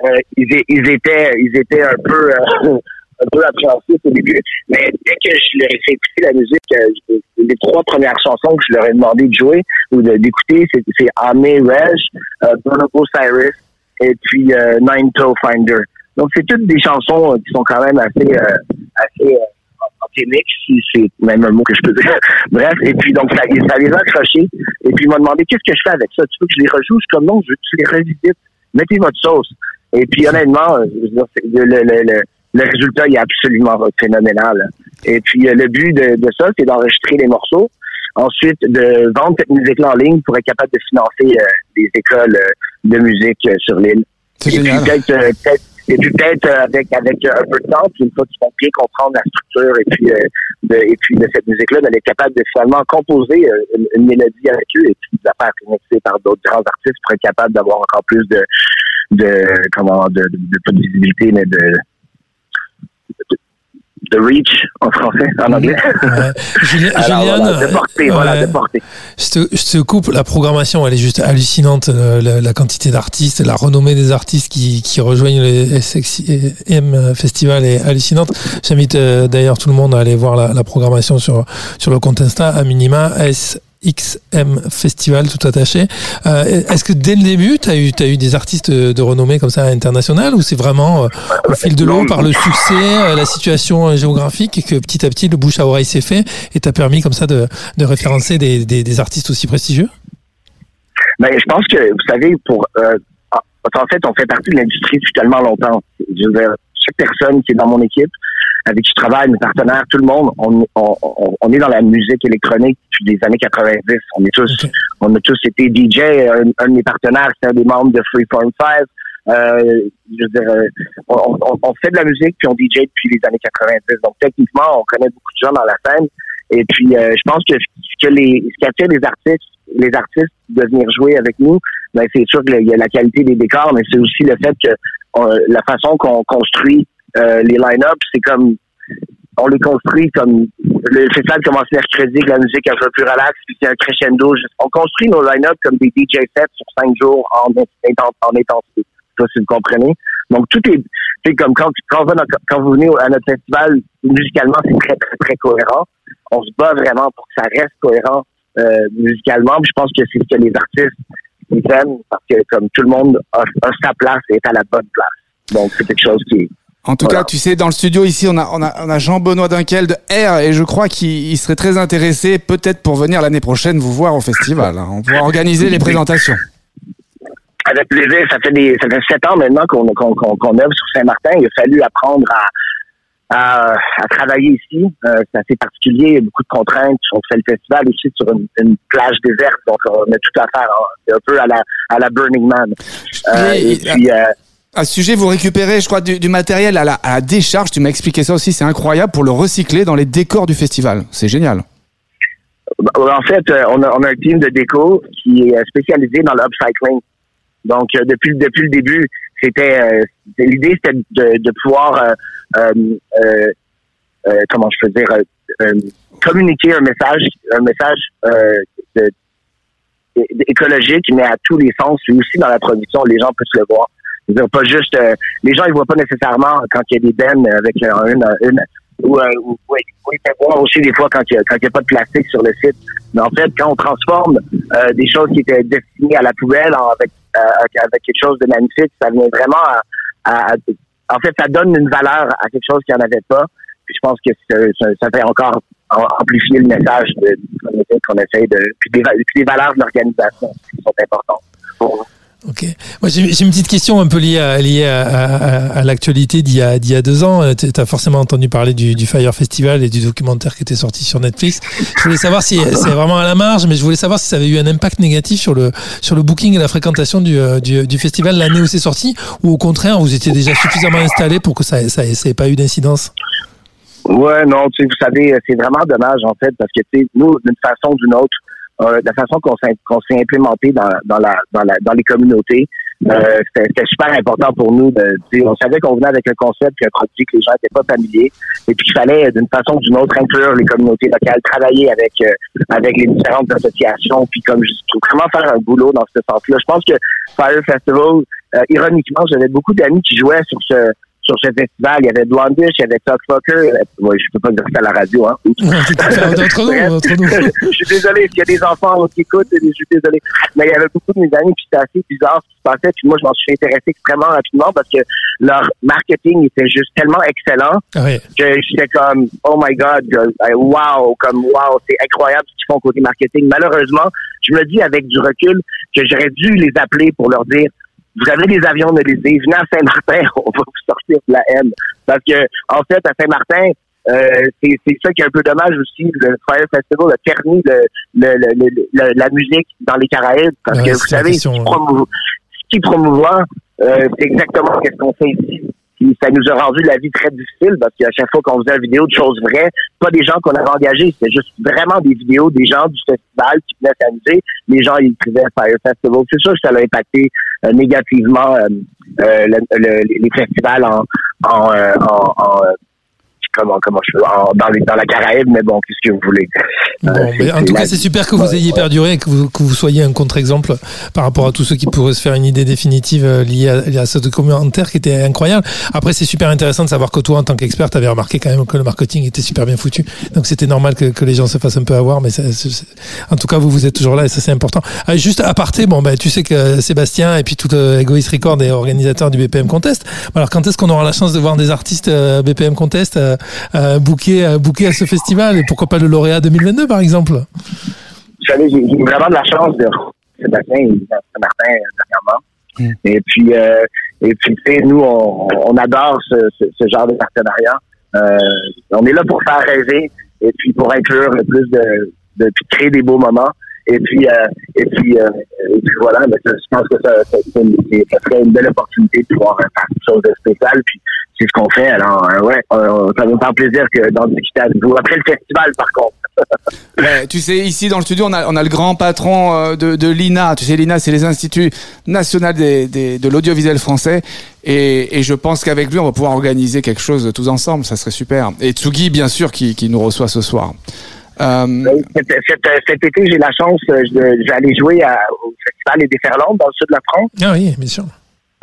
euh, ils, ils étaient ils étaient un peu euh, [laughs] un peu appréhensifs au début. Mais dès que je leur ai fait écouter la musique, euh, les trois premières chansons que je leur ai demandé de jouer ou d'écouter, c'est c'est Amé Reg, euh, Bonobo Cyrus et puis euh, Nine Toe Finder. Donc, c'est toutes des chansons euh, qui sont quand même assez, euh, assez si c'est même un mot que je peux dire. [laughs] Bref, et puis donc, ça, ça les a accrochés. Et puis, ils m'ont demandé, qu'est-ce que je fais avec ça? Tu veux que je les rejoue? Je suis comme, non, je veux que tu les revisites. Mettez votre sauce. Et puis, honnêtement, je veux dire, le, le, le, le- résultat il est absolument phénoménal. Et puis, euh, le but de, de ça, c'est d'enregistrer les morceaux. Ensuite, de vendre cette musique-là en ligne pour être capable de financer euh, des écoles euh, de musique euh, sur l'île. C'est Et puis génial. peut-être, peut-être- et puis peut-être avec avec un peu de temps, puis une fois qu'ils vont bien comprendre la structure et puis euh, de, et puis de cette musique-là, d'aller être capable de finalement composer une, une mélodie avec eux et puis de la faire remixer par d'autres grands artistes pour être capable d'avoir encore plus de de comment de, de, de- pas de visibilité mais de de, de reach en français, en anglais. Ouais. [laughs] Julien- voilà, portée, voilà. Je te, je te coupe, la programmation, elle est juste hallucinante. euh, La, la quantité d'artistes, la renommée des artistes qui, qui rejoignent le SXM Festival est hallucinante. J'invite euh, d'ailleurs tout le monde à aller voir la, la programmation sur, sur le compte Insta, à minima, SXM Festival, tout attaché. Euh, Est-ce que dès le début, tu as eu, t'as des artistes de renommée comme ça internationale ou c'est vraiment euh, au fil de l'eau, par le succès, euh, la situation géographique, que petit à petit, le bouche à oreille s'est fait et t'a permis comme ça de, référencer des, des, artistes aussi prestigieux? Ben, je pense que, vous savez, pour en fait, on fait partie de l'industrie depuis tellement longtemps. Je veux dire, chaque personne qui est dans mon équipe, avec qui je travaille, mes partenaires, tout le monde, on, on, on- on est dans la musique électronique depuis les années 90. On est tous, on a tous été DJ. Un, un de mes partenaires, c'est un des membres de Freeform 5. Euh, je veux dire, euh, on, on, on fait de la musique puis on DJ depuis les années 90. Donc techniquement, on connaît beaucoup de gens dans la scène. Et puis, euh, je pense que ce que les, ce qui attire les artistes, les artistes de venir jouer avec nous, ben c'est sûr qu'il y a la qualité des décors, mais c'est aussi le fait que euh, la façon qu'on construit euh, les line-up, c'est comme on les construit comme le festival commence mercredi la musique un peu plus relax, puis c'est un crescendo. On construit nos line-up comme des DJ sets sur cinq jours en, en intensité. Ça, si vous comprenez. Donc tout est, c'est comme quand, quand, vous venez à notre festival, musicalement, c'est très, très, très cohérent. On se bat vraiment pour que ça reste cohérent euh, musicalement. Je pense que c'est ce que les artistes ils aiment parce que comme tout le monde a, a sa place et est à la bonne place. Donc c'est quelque chose qui est En tout Voilà. cas, tu sais, dans le studio ici, on a, on a, on a Jean-Benoît Dunkel de R et je crois qu'il il serait très intéressé peut-être pour venir l'année prochaine vous voir au festival. hein. On pourra organiser les présentations. Avec plaisir, ça fait des ça fait sept ans maintenant qu'on qu'on qu'on œuvre sur Saint-Martin. Il a fallu apprendre à à, à travailler ici. Euh, c'est assez particulier, il y a beaucoup de contraintes. On fait le festival aussi sur une, une plage déserte, donc on a tout à faire. hein. C'est un peu à la, à la Burning Man. Euh, et puis, euh, À ce sujet, vous récupérez, je crois, du, matériel à la, décharge. Tu m'as expliqué ça aussi, c'est incroyable pour le recycler dans les décors du festival. C'est génial. bah, en fait, euh, on a, un team de déco qui est spécialisé dans l'upcycling. Donc, euh, depuis, depuis le début, c'était euh, l'idée, c'était de, pouvoir, euh, euh, euh, euh, comment je peux dire, euh, euh, communiquer un message, un message euh, écologique, mais à tous les sens, aussi dans la production, les gens peuvent le voir. Pas juste, euh, les gens ils voient pas nécessairement quand il y a des bennes avec euh, une, une ou, euh, ou- ils peuvent voir aussi des fois quand il y a, quand il y a pas de plastique sur le site. Mais en fait, quand on transforme euh, des choses qui étaient destinées à la poubelle en- avec euh, avec quelque chose de magnifique, ça vient vraiment à, à- en fait, ça donne une valeur à quelque chose qu'il n'y en avait pas. Puis je pense que ça, ça, fait encore am- amplifier le message de, qu'on essaie- de puis des, valeurs de l'organisation qui sont importantes. pour. Ok. Moi, j'ai une petite question un peu liée à, liée à, à- à l'actualité d'il y, a- d'il y a deux ans. Tu as forcément entendu parler du, du Fire Festival et du documentaire qui était sorti sur Netflix. Je voulais savoir si [laughs] c'est vraiment à la marge, mais je voulais savoir si ça avait eu un impact négatif sur le, sur le booking et la fréquentation du, euh, du, du festival l'année où c'est sorti, ou au contraire, vous étiez déjà suffisamment installé pour que ça n'ait ça, ça ait pas eu d'incidence? Ouais, non, tu sais, vous savez, c'est vraiment dommage en fait parce que tu sais, nous, d'une façon ou d'une autre, euh, la façon qu'on s'est s'est implémenté dans, dans la dans la dans les communautés, euh, c'était super important pour nous. De, on savait qu'on venait avec un concept puis un produit que les gens n'étaient pas familiers, et puis qu'il fallait d'une façon ou d'une autre inclure les communautés locales, travailler avec euh, avec les différentes associations, puis comme je vraiment faire un boulot dans ce sens-là. Je pense que Fire Festival, euh, ironiquement, j'avais beaucoup d'amis qui jouaient sur ce sur ce festival. Il y avait Blondish, il y avait Talk Fucker. Ouais, je peux pas dire ça à la radio, hein. Entre nous. [laughs] je suis désolé s'il y a des enfants qui écoutent, je suis désolé. Mais il y avait beaucoup de mes amis, puis c'était assez bizarre ce qui se passait. Puis moi, je m'en suis intéressé extrêmement rapidement parce que leur marketing était juste tellement excellent Ah ouais. que j'étais comme, oh my God, euh, wow, comme wow, c'est incroyable ce qu'ils font côté marketing. Malheureusement, je me dis avec du recul que j'aurais dû les appeler pour leur dire, vous avez des avions de l'Élysée, venez à Saint-Martin, [laughs] on va vous sortir de la haine. Parce que, en fait, à Saint-Martin, euh, c'est c'est ça qui est un peu dommage aussi. Le Fire Festival a terni le, le, le, la musique dans les Caraïbes. Parce Ouais, que vous savez, question, ce qui ouais. promouvo- ce qui promouvoit, euh, c'est exactement ce qu'on fait ici. Puis ça nous a rendu la vie très difficile parce qu'à chaque fois qu'on faisait une vidéo de choses vraies, pas des gens qu'on avait engagés, c'était juste vraiment des vidéos des gens du festival qui venaient s'amuser. Les gens ils écrivaient Fire Festival. C'est sûr que ça a impacté euh, négativement euh, euh, le- le- les festivals en, en, euh, en, en, comment comment je peux en- dans, les, dans la Caraïbe, mais bon, qu'est-ce que vous voulez? Bon, Euh, mais en tout cas, c'est super que vous ayez perduré et que vous, que vous soyez un contre-exemple par rapport à tous ceux qui pourraient se faire une idée définitive euh, liée à, liée à ce documentaire qui était incroyable. Après, c'est super intéressant de savoir que toi, en tant qu'expert, tu avais remarqué quand même que le marketing était super bien foutu. Donc, c'était normal que, que les gens se fassent un peu avoir. Mais ça- en tout cas, vous, vous êtes toujours là et ça, c'est important. Ah, juste à parté, bon, ben, tu sais que Sébastien et puis tout euh, Egoist Record est organisateur du BPM Contest. Alors, quand est-ce qu'on aura la chance de voir des artistes euh, BPM Contest euh, euh, euh, bookés à ce festival Et pourquoi pas le lauréat 2022, par exemple? J'ai vraiment de la chance de Sébastien et euh, dernièrement. Mm. Et puis, euh, et puis, tu sais, nous, on, on adore ce, ce, ce genre de partenariat. Euh, on est là pour faire rêver et puis pour inclure le plus de, de puis créer des beaux moments. Et puis, euh, et puis, euh, et puis voilà. Mais je pense que ça, ça, serait une belle opportunité de pouvoir faire quelque chose de spécial. Puis, c'est ce qu'on fait. Alors, euh, ouais, euh, ça nous fait plaisir que avec vous. Après le festival, par contre. [laughs] Ouais, tu sais, ici dans le studio, on a, on a le grand patron euh, de, de l'INA. Tu sais, l'INA, c'est les Instituts Nationaux des, des- de l'audiovisuel français. Et, et je pense qu'avec lui, on va pouvoir organiser quelque chose tous ensemble. Ça serait super. Et Tsugi, bien sûr, qui, qui nous reçoit ce soir. Euh, Cet, cet- cet été, j'ai la chance, euh, je, je vais aller jouer à- au Festival des Déferlantes dans le sud de la France. Ah oui, bien sûr.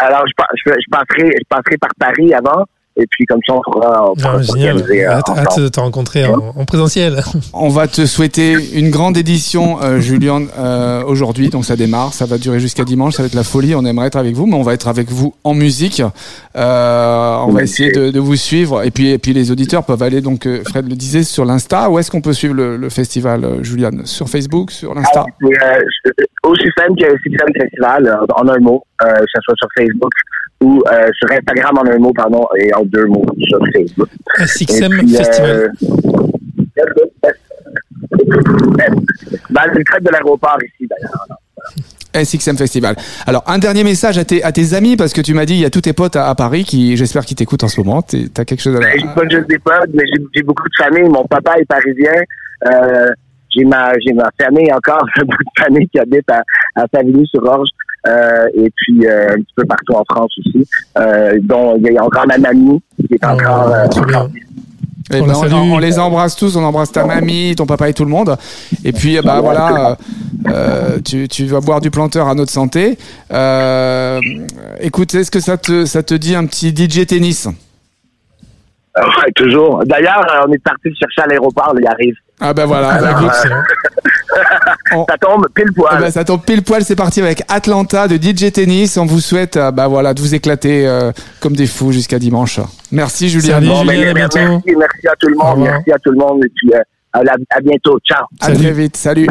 Alors, je, je, je passerai, je passerai par Paris avant, et puis comme ça, on pourra, on Ah, euh, Hâte, hâte de te rencontrer en, en présentiel. [laughs] On va te souhaiter une grande édition, euh, Julien, euh, aujourd'hui. Donc ça démarre, ça va durer jusqu'à dimanche, ça va être la folie. On aimerait être avec vous, mais on va être avec vous en musique. Euh, on va essayer de, de vous suivre. Et puis, et puis les auditeurs peuvent aller, donc Fred le disait, sur l'Insta. Où est-ce qu'on peut suivre le, le festival, euh, Julian? Sur Facebook, sur l'Insta? Ah, euh, aussi simple que Festival, en un mot, euh, que ce soit sur Facebook ou euh, sur Instagram en un mot, pardon, et deux mots sur Facebook. SXM Festival. euh, Dans le cadre de l'aéroport ici, d'ailleurs. SXM Festival. Alors, un dernier message à tes, à tes amis, parce que tu m'as dit, il y a tous tes potes à, à Paris qui, j'espère qu'ils t'écoutent en ce moment. T'es- T'as quelque chose à Ben, j'ai pas juste des potes, mais j'ai- beaucoup de famille. Mon papa est parisien. Euh, j'ai ma j'ai ma famille encore, [laughs] un bout de famille qui habite à, à Savigny-sur-Orge. Euh, et puis euh, un petit peu partout en France aussi. Euh, dont il y a encore ma mamie qui est encore Oh, euh, trop bien. Eh On ben, on, on les embrasse tous, on embrasse ta mamie, ton papa et tout le monde. Et puis, bah voilà, euh, tu, tu vas boire du planteur à notre santé. Euh, écoute, est-ce que ça te, ça te dit un petit DJ tennis? Ouais, toujours. D'ailleurs, euh, on est parti le chercher à l'aéroport, il arrive. Ah ben voilà, Alors, [laughs] on- Ça tombe pile poil. ben, ça tombe pile poil, c'est parti avec Atlanta de DJ Tennis. On vous souhaite euh, bah voilà, de vous éclater euh, comme des fous jusqu'à dimanche. Merci Julien. Salut, Bon, ben, Julien, à merci, bientôt. merci à tout le monde. Merci à tout le monde. Et puis, euh, à, la- à bientôt. Ciao. À Salut. très vite, salut.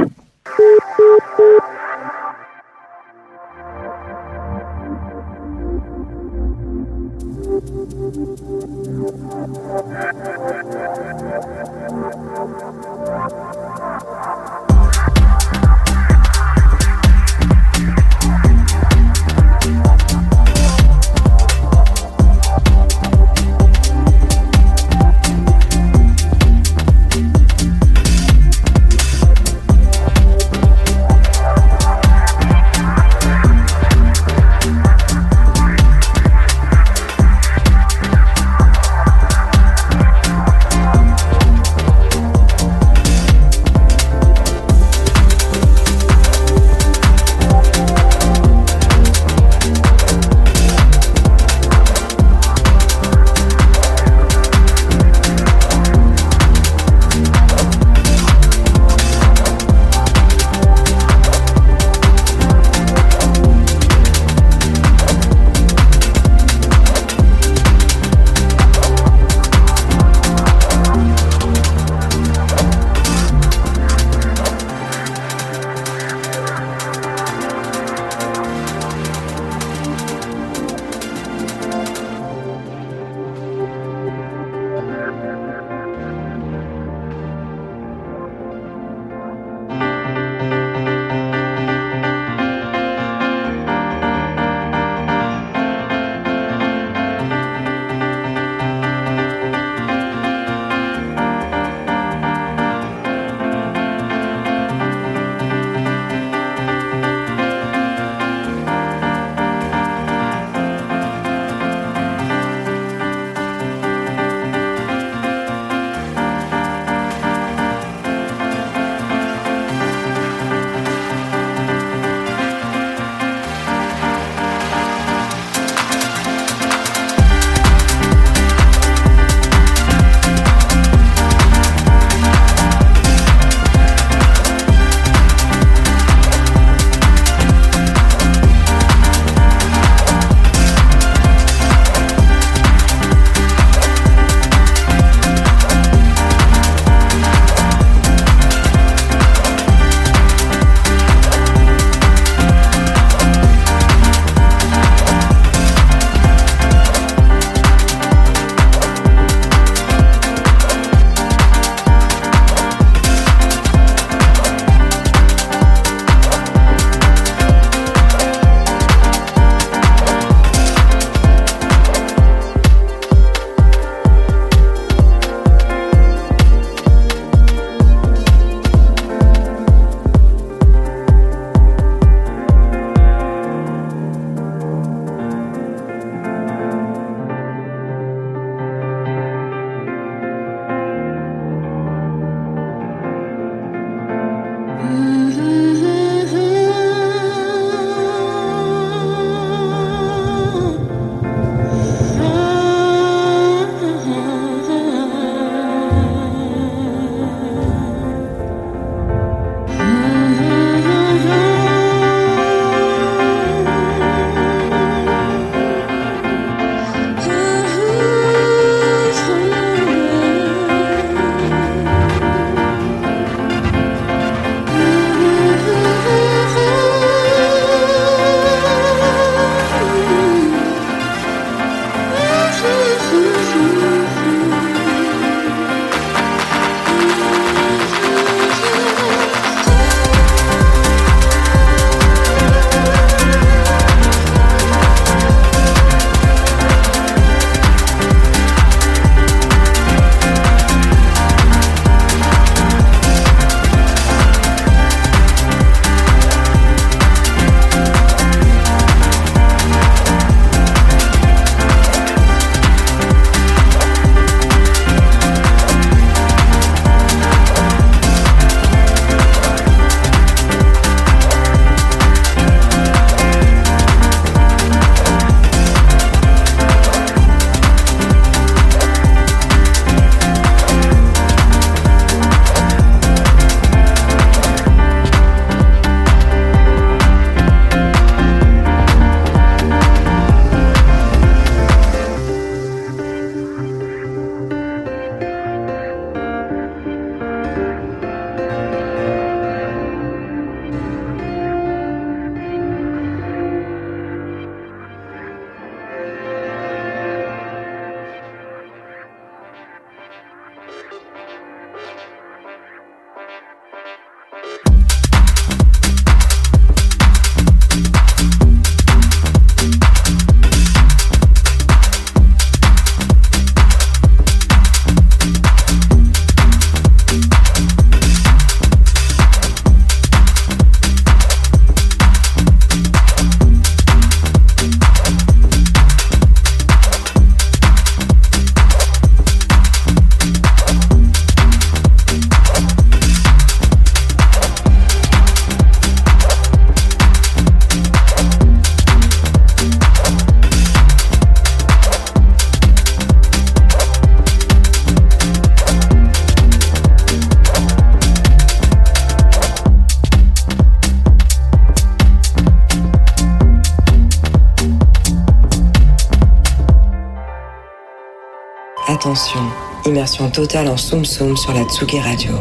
Totale en Soum Soum sur la Tsugi Radio.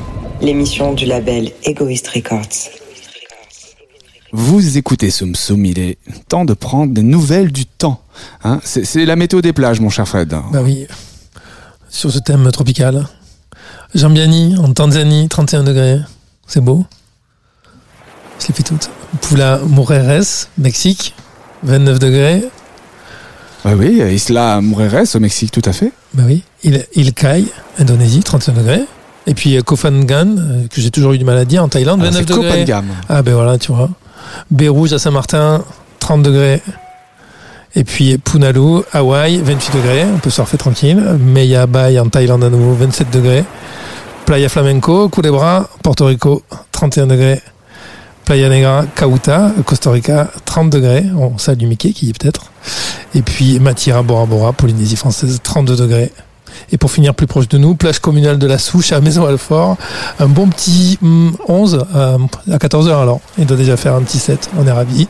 L'émission du label Egoist Records. Vous écoutez Soum Soum, il est temps de prendre des nouvelles du temps. Hein c'est c'est la météo des plages, mon cher Fred. Bah oui, sur ce thème tropical. Jambiani, en Tanzanie, 31 degrés. C'est beau. Je les fais toutes. Pula Moreres, Mexique, 29 degrés. Ouais, oui, Isla Mujeres au Mexique, tout à fait. Bah oui. Il, Ilkay, Indonésie, 31 degrés. Et puis euh, Koh Phangan, euh, que j'ai toujours eu du mal à dire, en Thaïlande, Ah, 29 c'est degrés. Ah ben voilà, tu vois. Baie Rouge à Saint-Martin, 30 degrés. Et puis Punalu, Hawaï, 28 degrés. On peut surfer tranquille. Meya Bay en Thaïlande à nouveau, 27 degrés. Playa Flamenco, Culebra, Porto Rico, 31 degrés. Playa Negra, Cauta, Costa Rica, 30 degrés. On salue Mickey qui y est peut-être. Et puis Matira, Bora Bora, Polynésie française, 32 degrés. Et pour finir plus proche de nous, plage communale de la Souche à Maison-Alfort, un bon petit hum, 11 euh, à 14h alors. Il doit déjà faire un petit 7, on est ravis.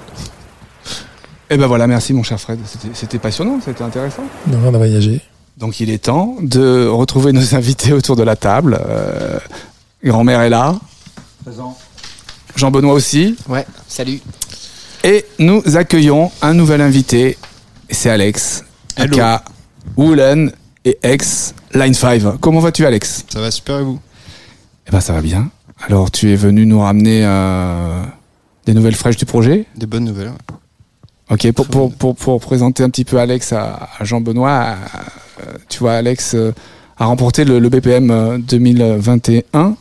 Et ben voilà, merci mon cher Fred. C'était- C'était passionnant, c'était intéressant. Donc on a voyagé. Donc il est temps de retrouver nos [laughs] invités autour de la table. Euh, Grand-mère est là, Présent. Jean-Benoît aussi. Ouais, salut. Et nous accueillons un nouvel invité, c'est Alex, Hello. aka Woolen et ex Line 5. Comment vas-tu Alex? Ça va super et vous? Eh ben ça va bien. Alors tu es venu nous ramener euh, des nouvelles fraîches du projet? Des bonnes nouvelles. ouais. Ok, pour, pour, pour, pour présenter un petit peu Alex à, à Jean-Benoît, euh, tu vois, Alex euh, a remporté le, le BPM euh, 2021.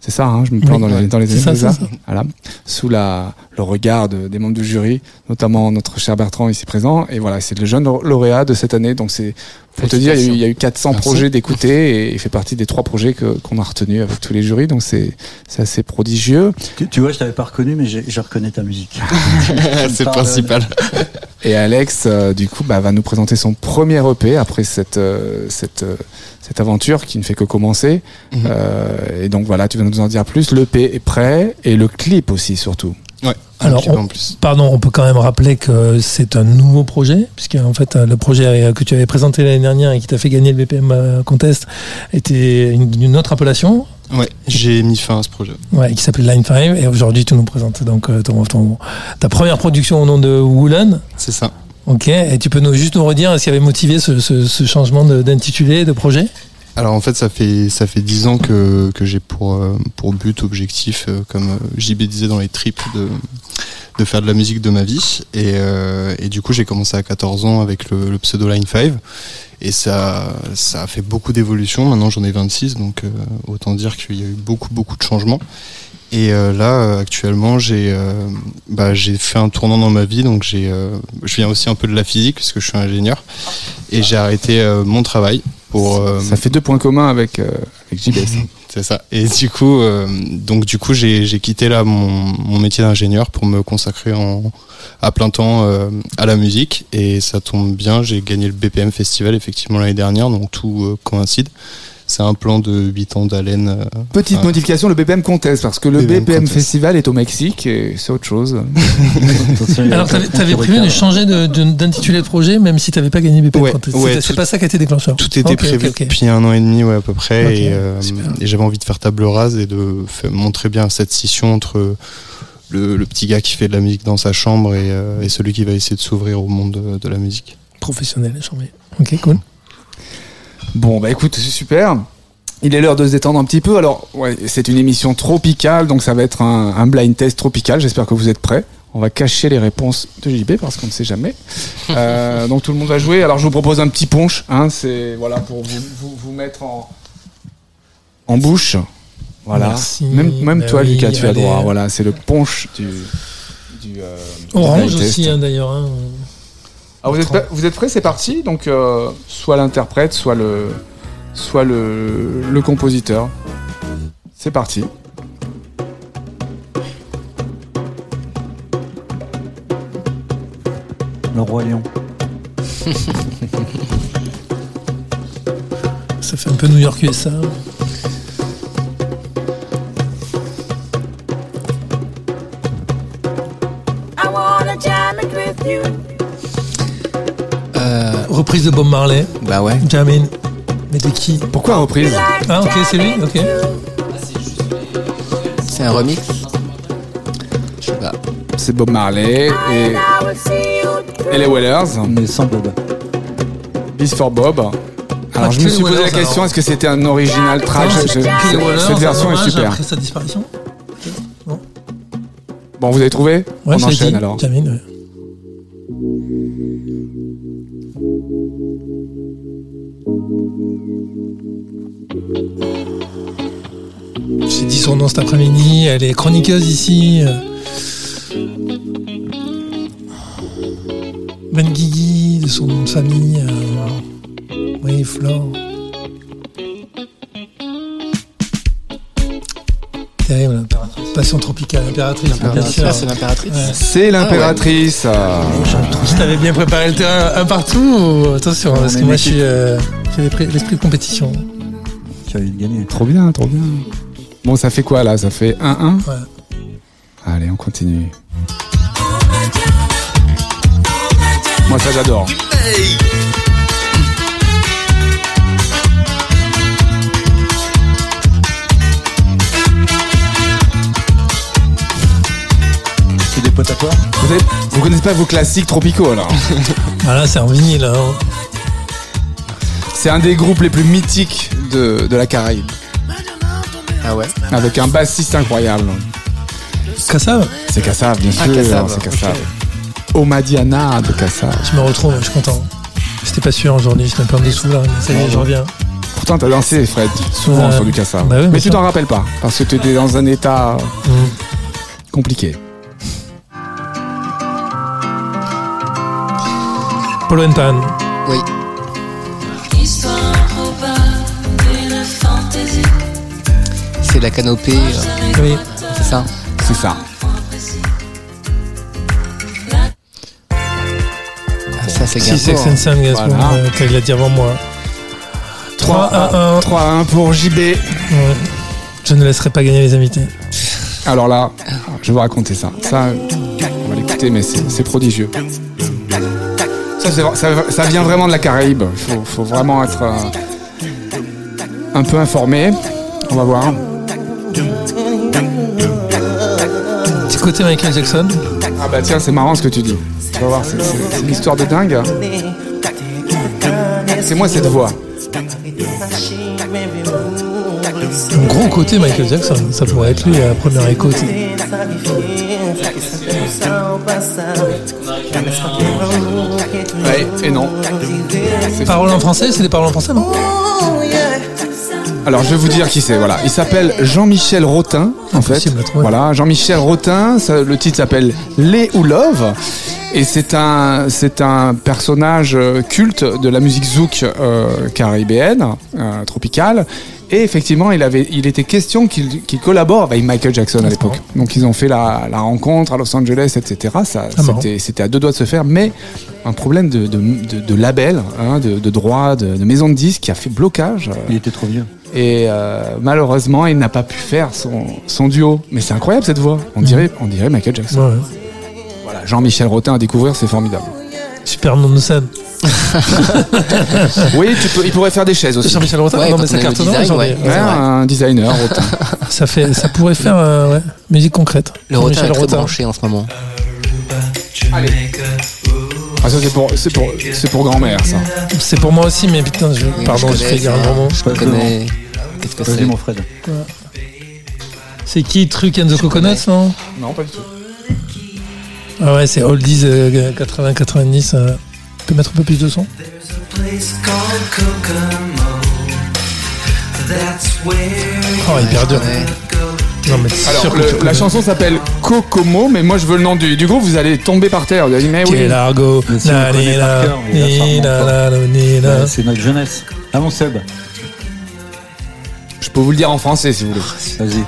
C'est ça, hein, je me plante Oui, dans, les, dans les C'est ça, ça. Voilà. Sous la, le regard de- des membres du jury, notamment notre cher Bertrand ici présent. Et voilà, c'est le jeune lauréat de cette année. Donc c'est pour te dire, il y a eu, il y a eu 400 Merci. projets d'écouter et il fait partie des trois projets qu'on a retenus avec tous les jurys. Donc c'est assez prodigieux. Tu, tu vois, je t'avais pas reconnu, mais je reconnais ta musique. [laughs] C'est le principal. [laughs] Et Alex, euh, du coup, bah, va nous présenter son premier EP après cette, euh, cette, euh, cette aventure qui ne fait que commencer. Mhm. Euh, et donc voilà, tu vas nous en dire plus. L'EP est prêt et le clip aussi, surtout. Ouais. Alors, on- en plus. Pardon, on peut quand même rappeler que c'est un nouveau projet, puisque en fait le projet euh, que tu avais présenté l'année dernière et qui t'a fait gagner le BPM euh, Contest était une, une autre appellation, Ouais, j'ai mis fin à ce projet. ouais, qui s'appelait Line 5, et aujourd'hui tu nous présentes donc euh, ton, ton- ta première production au nom de Woolen. C'est ça. Ok, et tu peux nous, juste nous redire ce qui avait motivé ce, ce- ce changement de- d'intitulé, de projet? Alors en fait, ça fait ça fait dix ans que, que j'ai pour euh, pour but objectif, euh, comme euh, JB disait dans les trips, de de faire de la musique de ma vie. Et, euh, et du coup, j'ai commencé à 14 ans avec le, le pseudo Line 5. Et ça, ça a fait beaucoup d'évolution. Maintenant, j'en ai 26, donc euh, autant dire qu'il y a eu beaucoup, beaucoup de changements. Et euh, là, actuellement, j'ai euh, bah, j'ai fait un tournant dans ma vie. Donc, j'ai, euh, je viens aussi un peu de la physique, puisque je suis ingénieur. Et j'ai arrêté mon travail pour. euh, Ça fait deux points communs avec, euh, avec JBS. [laughs] c'est ça. Et du coup, euh, donc du coup, j'ai j'ai quitté là mon, mon métier d'ingénieur pour me consacrer en, à plein temps euh, à la musique. Et ça tombe bien, j'ai gagné le BPM Festival effectivement l'année dernière, donc tout coïncide. C'est un plan de 8 ans d'haleine. euh, Petite modification, le BPM Contest, parce que le BPM. Festival est au Mexique et c'est autre chose. [laughs] Alors t'avais prévu de changer de- d'intitulé de projet, même si t'avais pas gagné BPM Ouais, Contest. ouais, c'est pas ça qui a été déclencheur. Tout était prévu ok, ok. depuis un an et demi ouais, à peu près. Et euh, et j'avais envie de faire table rase et de faire- montrer bien cette scission entre le, le petit gars qui fait de la musique dans sa chambre et, euh, et celui qui va essayer de s'ouvrir au monde de, de la musique. Professionnel, chambé. Ok, cool. Bon, bah écoute, c'est super. Il est l'heure de se détendre un petit peu. Alors, ouais, c'est une émission tropicale, donc ça va être un, un blind test tropical. J'espère que vous êtes prêts. On va cacher les réponses de JB parce qu'on ne sait jamais. [laughs] Euh, donc tout le monde va jouer. Alors je vous propose un petit punch. Hein, c'est voilà pour vous, vous, vous mettre en en bouche. Voilà. Merci. Même même Bah toi, oui, Lucas, tu as droit. Voilà, c'est le punch du du euh, Orange aussi, hein, d'ailleurs. hein. Alors vous êtes, prêts- vous êtes prêts C'est parti. Donc euh, soit l'interprète, soit le, soit le, le compositeur. C'est parti. Le Roi Lion. Ça fait un peu New York USA. Reprise de Bob Marley, bah ouais. Jamin. Mais de qui Pourquoi reprise Ah, ok, c'est lui, ok. C'est un remix Je sais pas. C'est Bob Marley et, et les Wellers. Mais sans Bob. Beast for Bob. Alors Ah, je me suis posé la question alors. est-ce que c'était un original track Non, Je- c'est je- que les Wallers, Cette version est super. Après sa disparition Bon, vous avez trouvé Ouais, On enchaîne dit, alors. Jamine, ouais. Cet après-midi, elle est chroniqueuse ici. Ben Guigui, de son nom de famille. euh, Oui, Flore. Terrible, l'impératrice. Passion tropicale, impératrice. bien sûr. Ah, c'est l'impératrice Ouais. C'est l'impératrice. euh, Je t'avais bien préparé le terrain un partout ou- Attention, parce que moi je suis. euh, j'ai l'esprit l'esprit de compétition. Tu as eu de gagner. Trop bien, trop bien. Bon, ça fait quoi là? Ça fait 1-1 Ouais. Allez, on continue. Moi, ça j'adore. C'est des potes à toi? Vous, avez- vous connaissez pas vos classiques tropicaux alors? [laughs] Voilà, c'est en vinyle. hein. C'est un des groupes les plus mythiques de, de la Caraïbe. Ah ouais Avec un bassiste incroyable. Kassav, C'est Kassav, bien sûr. Ah, Kassav, c'est. Kassav. Omadiana de Kassav. je me retrouve, je suis content. J'étais pas sûr aujourd'hui, je me plein de dessous là, mais ça y est, je reviens. Pourtant, t'as dansé, Fred, souvent sur du Kassav. Bah oui, Mais tu sûr. t'en rappelles pas, parce que tu étais dans un état Mm. compliqué. Polo Pan. Oui. La canopée, euh, Oui. c'est ça C'est ça. Ah, Ça, c'est Si, Sex and Sun, Gainsbourg, Voilà. euh, t'as l'a dit avant moi. 3-1-1. 3-1 pour JB. Ouais. Je ne laisserai pas gagner les invités. Alors là, je vais vous raconter ça. Ça, on va l'écouter, mais c'est c'est prodigieux. Ça, c'est- ça, ça vient vraiment de la Caraïbe. Il faut, faut vraiment être euh, un peu informé. On va voir. Petit côté Michael Jackson. Ah bah tiens, c'est marrant ce que tu dis. Tu vas voir, c'est- c'est c'est une histoire de dingue. C'est moi cette voix. Un gros côté Michael Jackson. Ça pourrait être lui à la première écoute. Ouais, et non. Paroles en français, c'est des paroles en français, non? Alors je vais vous dire qui c'est. Voilà, il s'appelle Jean-Michel Rotin en fait. Voilà, Jean-Michel Rotin. ça- le titre s'appelle Les ou Love. Et c'est un, c'est un personnage euh, culte de la musique zouk euh, caribéenne, euh, tropicale. Et effectivement, il, avait, il était question qu'il qu'il collabore avec Michael Jackson à l'époque. Donc ils ont fait la, la rencontre à Los Angeles, etc. Ça, Ah, c'était, c'était à deux doigts de se faire, mais un problème de, de, de, de label, hein, de, de droit, de, de maison de disques qui a fait blocage. euh, Il était trop vieux. Et euh, malheureusement, il n'a pas pu faire son, son duo. Mais c'est incroyable cette voix. On dirait, on dirait Michael Jackson. Ouais, ouais. Voilà, Jean-Michel Rotin à découvrir, c'est formidable. Super nom de scène. [laughs] Oui, tu peux, il pourrait faire des chaises aussi. Jean-Michel Rotin, Ouais, non mais ça cartonne design, ouais. Ouais, un designer Rotin. [laughs] Ça, fait, ça pourrait faire euh, ouais, musique concrète. Le rotin est très Rotin. branché en ce moment. Allez. Ah, ça c'est pour, c'est pour, c'est pour grand-mère ça. C'est pour moi aussi, mais putain, je, Oui, pardon, je je fais dire un ça. grand mot. Je connais. Qu'est-ce que Vas-y, c'est mon Fred. C'est qui Truc and the Coconuts, non Non, pas du tout. Ah ouais, c'est Oldies euh, 80-90. Euh. Tu peux mettre un peu plus de son Oh, hyper dur. Ouais. Non, mais c'est Alors, sûr que le- tu la connais. chanson s'appelle Kokomo, mais moi je veux le nom du, du groupe, vous allez tomber par terre. Vous allez dire, mais oui. Quel argot. Mais si on Na, connaît ni, par na, cœur, mais là, ça ni, remonte na, pas. na, ni, na. Ouais, C'est notre jeunesse. Ah, mon Seb. Je peux vous le dire en français si vous voulez. Vas-y.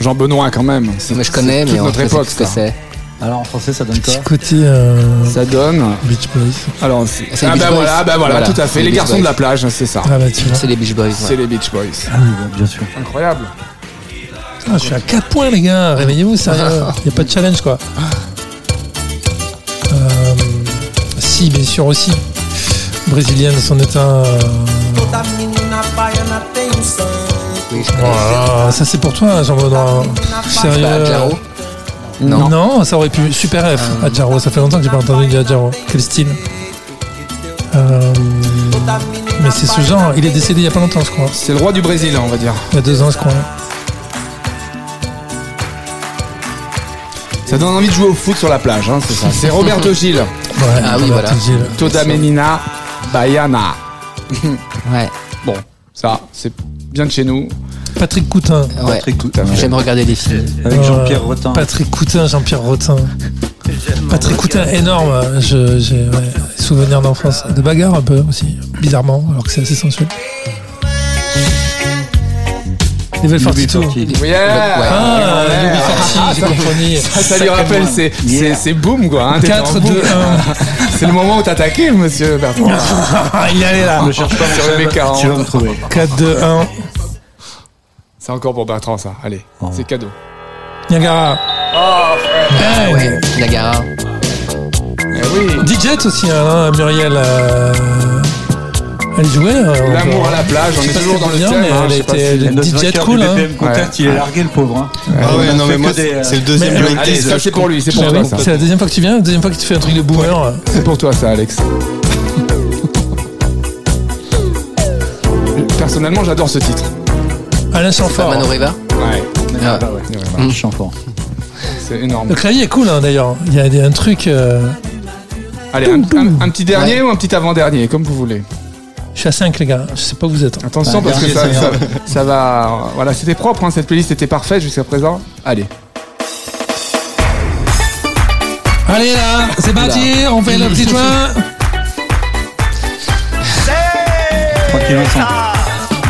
Jean-Benoît quand même. C'est- Mais je connais, c'est toute mais notre époque c'est ce que ça. c'est. Alors, en français, ça donne quoi Petit côté euh, Ça donne. Beach Boys. Alors, c'est- C'est ah bah Boys. voilà, bah voilà, Voilà, tout à fait. Les les Beach garçons Boys. de la plage, c'est ça. Ah bah tu vois. C'est les Beach Boys. ouais. C'est les Beach Boys. Ah oui, bah, bien sûr. Incroyable. Ah, je suis à 4 points, les gars. Réveillez-vous, sérieux. [laughs] Il n'y a pas de challenge, quoi. Euh, si, bien sûr aussi. brésilienne, son état. euh, Voilà, ça c'est pour toi, Jean-Benoît. Sérieux. Adjaro Non. Non. ça aurait pu. Super F, Adjaro. Ça fait longtemps que j'ai pas entendu du Adjaro. Quel style. Euh, mais c'est ce genre. Il est décédé il y a pas longtemps, je crois. C'est le roi du Brésil, on va dire. Il y a deux ans, je crois. Ça donne envie de jouer au foot sur la plage, hein, c'est ça. C'est Roberto [laughs] Gil. Ouais, Ah oui, Roberto voilà. Gil. Toda Menina Baiana. [laughs] Ouais. Bon, ça, c'est bien de chez nous. Patrick Coutin. ouais. Patrick fait. J'aime regarder des films. Avec Jean-Pierre Euh, Rotin. Patrick Coutin, Jean-Pierre Rotin. Patrick Coutin, énorme. Je- J'ai ouais, souvenirs d'enfance. De bagarre un peu aussi, bizarrement, alors que c'est assez sensuel. Level 42. Yeah Ah, j'ai compris. Ça, ça lui rappelle, c'est c'est- boom quoi. Hein, t'es 4, en 2, boom. 1. C'est le moment où t'as attaqué, monsieur Bertrand. Ah, [laughs] il y allait là. Ne cherche pas Sur le Seb, B40. tu vas me trouver. 4, 2, 1. C'est encore pour Bertrand, ça. Allez, Oh. c'est cadeau. Niagara. Hey. Ouais, Niagara. Eh oui. DJ aussi, hein, Muriel. euh, Elle jouait. euh, L'amour à la plage, on est toujours dans le bien, thème. hein, elle était DJ cool, hein. BPM Contact, il est largué le pauvre. hein. Ah ouais, non, mais moi, euh, c'est le deuxième mais- blind test. c'est pour lui, c'est pour toi. C'est la deuxième fois que tu viens, la deuxième fois que tu fais un truc de boomer. C'est pour toi ça, Alex. Personnellement, j'adore ce titre. Alain River Ouais, Ah. ouais. Mmh. C'est énorme. Le clavier est cool hein, d'ailleurs. Il y a un truc. euh, Allez, un, un- un petit dernier ou un petit avant-dernier, comme vous voulez. Je suis à 5 les gars. Je sais pas où vous êtes. hein. Attention Bah, parce que ça, dernier, ça, c'est ça va. Voilà, c'était propre, hein, cette playlist était parfaite jusqu'à présent. Allez. Allez là, c'est parti. On fait le petit joint.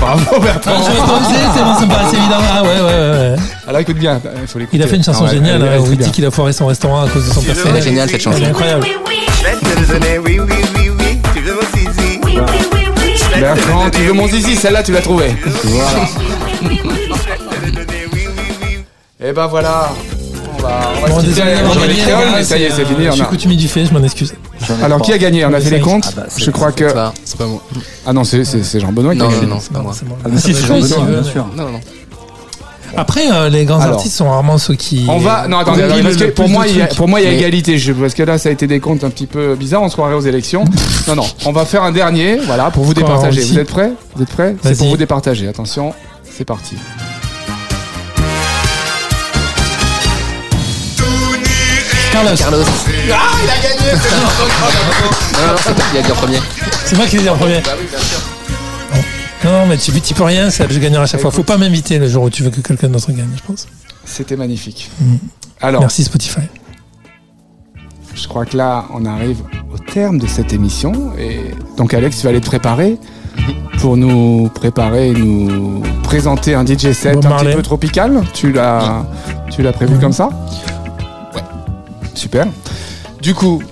Bravo Bertrand. Je vais poser, c'est bon, ça me paraissait évident. Ah ouais, ouais, ouais. ouais. Alors écoute bien, il faut l'écouter. Il a fait une chanson Ah ouais, géniale hein, où il dit qu'il a foiré son restaurant à cause de son Elle est personnage. géniale cette chanson. Elle est incroyable. Bertrand, tu veux mon zizi, celle-là tu l'as trouvée. Et ben voilà. On va, on va Bon, se quitter gagné, gars, mais ça y est, c'est fini. Je on suis coutumier du fait, je m'en excuse. Alors qui a gagné On a fait les comptes Ah bah, c'est- Je crois que. C'est pas moi. Ah non, c'est Jean-Benoît qui a Non, non, gagné. non, c'est pas moi. c'est bon. Ah, si, c'est Ça va Jean jouer Benoît, s'il veut, bien sûr. Non, non. Après, euh, les grands Alors. artistes sont rarement ceux qui. On va. Non, attendez, parce le que plus pour de moi, il y a, trucs. pour moi, il y a Mais- égalité. Je, parce que là, ça a été des comptes un petit peu bizarres. On se croirait aux élections. [laughs] Non, non. On va faire un dernier. Voilà, pour vous départager. Vous êtes prêts Vous êtes prêts C'est pour vous départager. Attention, c'est parti. Carlos, Carlos. Ah, il a gagné [laughs] Non, non, c'est toi qui l'as dit en premier. c'est moi qui l'ai dit en premier. Non, mais tu, tu peux rien, Seb, je gagnerai à chaque fois. Faut pas m'inviter le jour où tu veux que quelqu'un d'autre gagne, je pense. C'était magnifique. Mm. Alors, Merci Spotify. je crois que là, on arrive au terme de cette émission. Et donc, Alex, tu vas aller te préparer pour nous préparer, nous présenter un DJ set un petit peu tropical. Tu l'as, tu l'as prévu comme ça? Ouais. Super. Du coup,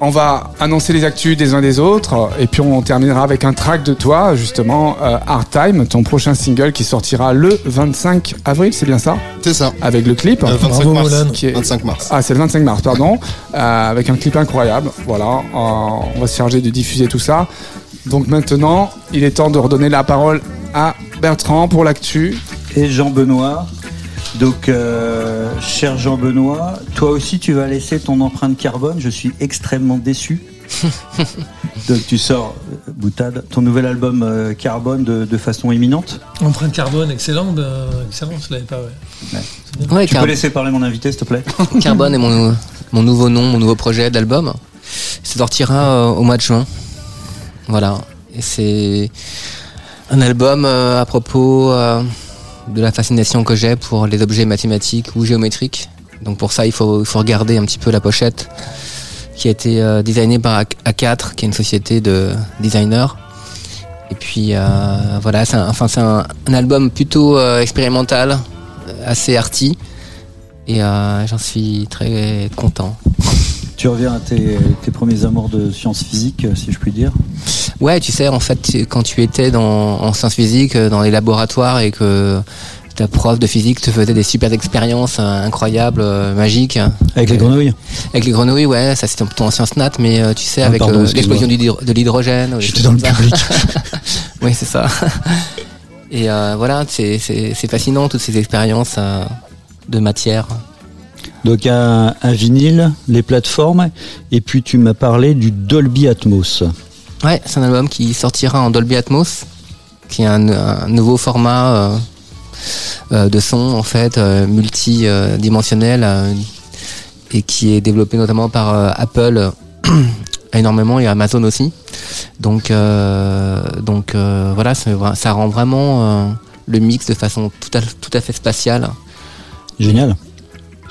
on va annoncer les actus des uns des autres et puis on terminera avec un track de toi, justement, euh, Hard Time, ton prochain single qui sortira le 25 avril, c'est bien ça C'est ça. Avec le clip. Euh, 25 Bravo, mars. Moulin. Qui est- 25 mars. Ah, c'est le 25 mars, pardon. Euh, avec un clip incroyable. Voilà. Euh, on va se charger de diffuser tout ça. Donc maintenant, il est temps de redonner la parole à Bertrand pour l'actu. Et Jean-Benoît. Donc, euh, cher Jean-Benoît, toi aussi, tu vas laisser ton empreinte carbone. Je suis extrêmement déçu. [laughs] Donc, tu sors, euh, boutade, ton nouvel album euh, Carbone de, de façon imminente. Empreinte carbone, excellent, euh, excellent, je l'avais pas, ouais. Tu Car- peux laisser parler mon invité, s'il te plaît [laughs] Carbone est mon, mon nouveau nom, mon nouveau projet d'album. Ça sortira euh, au mois de juin. Voilà. Et c'est un album euh, à propos euh, de la fascination que j'ai pour les objets mathématiques ou géométriques. Donc pour ça, il faut, regarder un petit peu la pochette qui a été euh, designée par A- A4, qui est une société de designers. Et puis euh, voilà, c'est un, enfin, un, album plutôt euh, expérimental, euh, assez arty. Et j'en suis très content. [laughs] Tu reviens à tes, tes premiers amours de sciences physiques, si je puis dire. Ouais, tu sais, en fait, quand tu étais dans, en sciences physiques, euh, dans les laboratoires et que ta prof de physique te faisait des super expériences euh, incroyables, euh, magiques. Avec les grenouilles Avec les grenouilles, ouais, ça c'était ton ancien snat, mais euh, tu sais, Ah, avec l'explosion de l'hydrogène. J'étais dans le public. [laughs] oui, c'est ça. Et voilà, c'est fascinant toutes ces expériences de matière. Donc un, un vinyle, les plateformes, et puis tu m'as parlé du Dolby Atmos. Ouais, c'est un album qui sortira en Dolby Atmos, qui est un, un nouveau format euh, euh, de son en fait euh, multidimensionnel euh, et qui est développé notamment par Apple [clears throat] énormément et Amazon aussi. Donc euh, donc euh, voilà, vra- ça rend vraiment euh, le mix de façon tout à, tout à fait spatiale. Génial,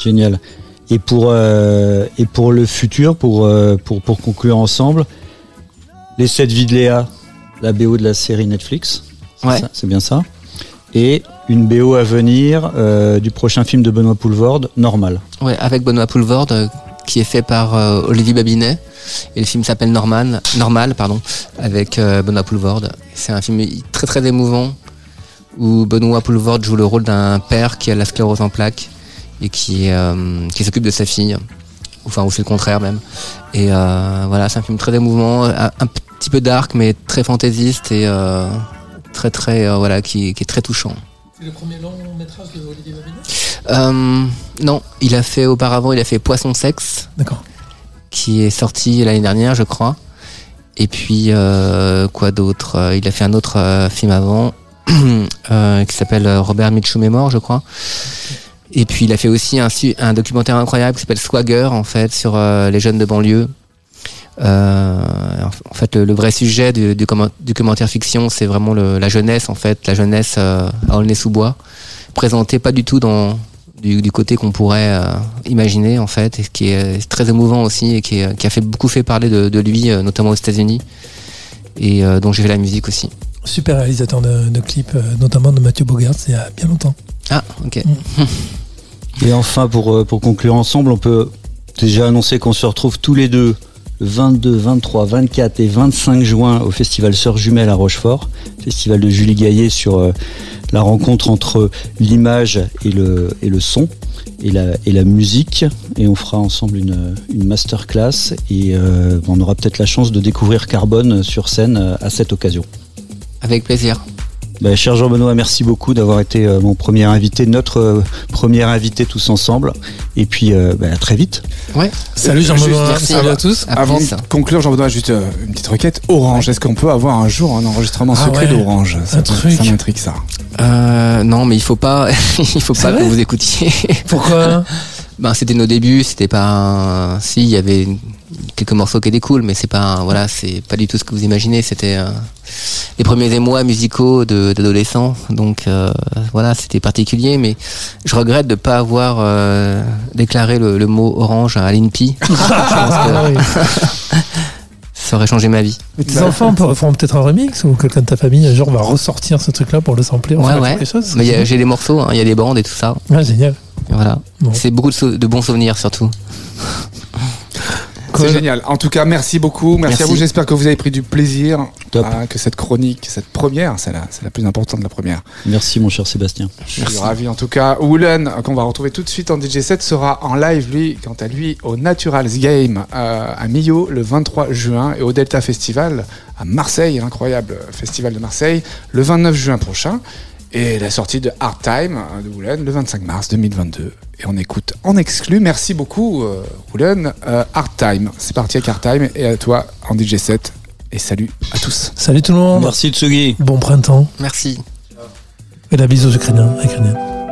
génial. Et pour euh, et pour le futur, pour euh, pour pour conclure ensemble, les 7 vies de Léa, la BO de la série Netflix, c'est Ouais. ça, c'est bien ça. Et une BO à venir euh, du prochain film de Benoît Poulvorde, Normal. Ouais, avec Benoît Poulvord, euh, qui est fait par Olivier Babinet. Et le film s'appelle Norman, Normal, pardon, avec Benoît Poulvord. C'est un film très très émouvant où Benoît Poulvord joue le rôle d'un père qui a la sclérose en plaques et qui, euh, qui s'occupe de sa fille. Enfin, ou c'est le contraire même. Et euh, voilà, c'est un film très émouvant, un, un petit peu dark, mais très fantaisiste et euh, très très euh, voilà, qui, qui est très touchant. C'est le premier long métrage de Olivier non, il a fait auparavant, il a fait Poisson Sexe. D'accord. qui est sorti l'année dernière, je crois. Et puis quoi d'autre? Il a fait un autre film avant [clears throat] qui s'appelle Robert Mitchum est mort, je crois. Et puis il a fait aussi un, documentaire incroyable qui s'appelle Swagger en fait sur euh, les jeunes de banlieue. Euh, en fait, le, le vrai sujet du, du, du commentaire fiction, c'est vraiment le- la jeunesse en fait, la jeunesse euh, à Aulnay-sous-Bois, présentée pas du tout dans du, du côté qu'on pourrait euh, imaginer en fait, et qui est très émouvant aussi et qui, est- qui a fait beaucoup fait parler de, de lui, notamment aux États-Unis, et dont j'ai fait la musique aussi. Super réalisateur de, de clips, notamment de Mathieu Bogart, il y a bien longtemps. Ah, ok. [laughs] Et enfin, pour, euh, pour conclure ensemble, on peut déjà annoncer qu'on se retrouve tous les deux le 22, 23, 24 et 25 juin au festival Sœurs Jumelles à Rochefort, festival de Julie Gaillet sur euh, la rencontre entre l'image et le, son et la, musique. Et on fera ensemble une, une masterclass et euh, on aura peut-être la chance de découvrir Carbone sur scène à cette occasion. Avec plaisir. Bah, cher Jean-Benoît, merci beaucoup d'avoir été euh, mon premier invité, notre euh, premier invité tous ensemble. Et puis, euh, bah, à très vite. Ouais. Salut Jean-Benoît, Merci. salut à tous. À Avant de conclure, Jean-Benoît, juste une petite requête. Orange, est-ce qu'on peut avoir un jour un enregistrement Ah secret ouais, d'Orange? Ça, un me- truc. ça m'intrigue ça. Euh, non, mais il faut pas, [laughs] il faut pas que vous écoutiez. Pourquoi? [laughs] Ben, c'était nos débuts, c'était pas, un- si, il y avait quelques morceaux qui étaient cool, mais c'est pas, un- voilà, c'est pas du tout ce que vous imaginez. C'était euh, les premiers émois musicaux de- d'adolescents, donc euh, voilà, c'était particulier. Mais je regrette de pas avoir euh, déclaré le, le mot orange à l'INPI. Ah [laughs] ça aurait changé ma vie. Mais tes enfants pe- feront peut-être un remix ou quelqu'un de ta famille un jour va ressortir ce truc-là pour le sampler. Ouais, ouais. quelque chose. Mais il y a- j'ai des morceaux, hein, il y a des bandes et tout ça. Ouais, génial. Voilà. Bon. C'est beaucoup de, sou- de bons souvenirs surtout. C'est génial. En tout cas, merci beaucoup. Merci, Merci. à vous. J'espère que vous avez pris du plaisir. Top. à que cette chronique, cette première, c'est la, c'est la plus importante de la première. Merci, mon cher Sébastien. Je suis ravi en tout cas. Woolen, qu'on va retrouver tout de suite en DJ7, sera en live, lui, quant à lui, au Naturals Game euh, à Millau le 23 juin et au Delta Festival à Marseille, l'incroyable festival de Marseille, le 29 juin prochain. Et la sortie de Hard Time euh, de Woolen le 25 mars 2022. Et on écoute en exclu. Merci beaucoup, euh, Woolen. Euh, Hard Time. C'est parti avec Hard Time et à toi en DJ7. Et salut à tous. Salut tout le monde. Merci, Tsugi. Bon printemps. Merci. Et la bise aux Ukrainiens. Ukrainiens.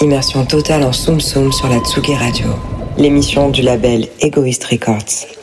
Immersion totale en Soum Soum sur la Tsugi Radio, l'émission du label Egoist Records.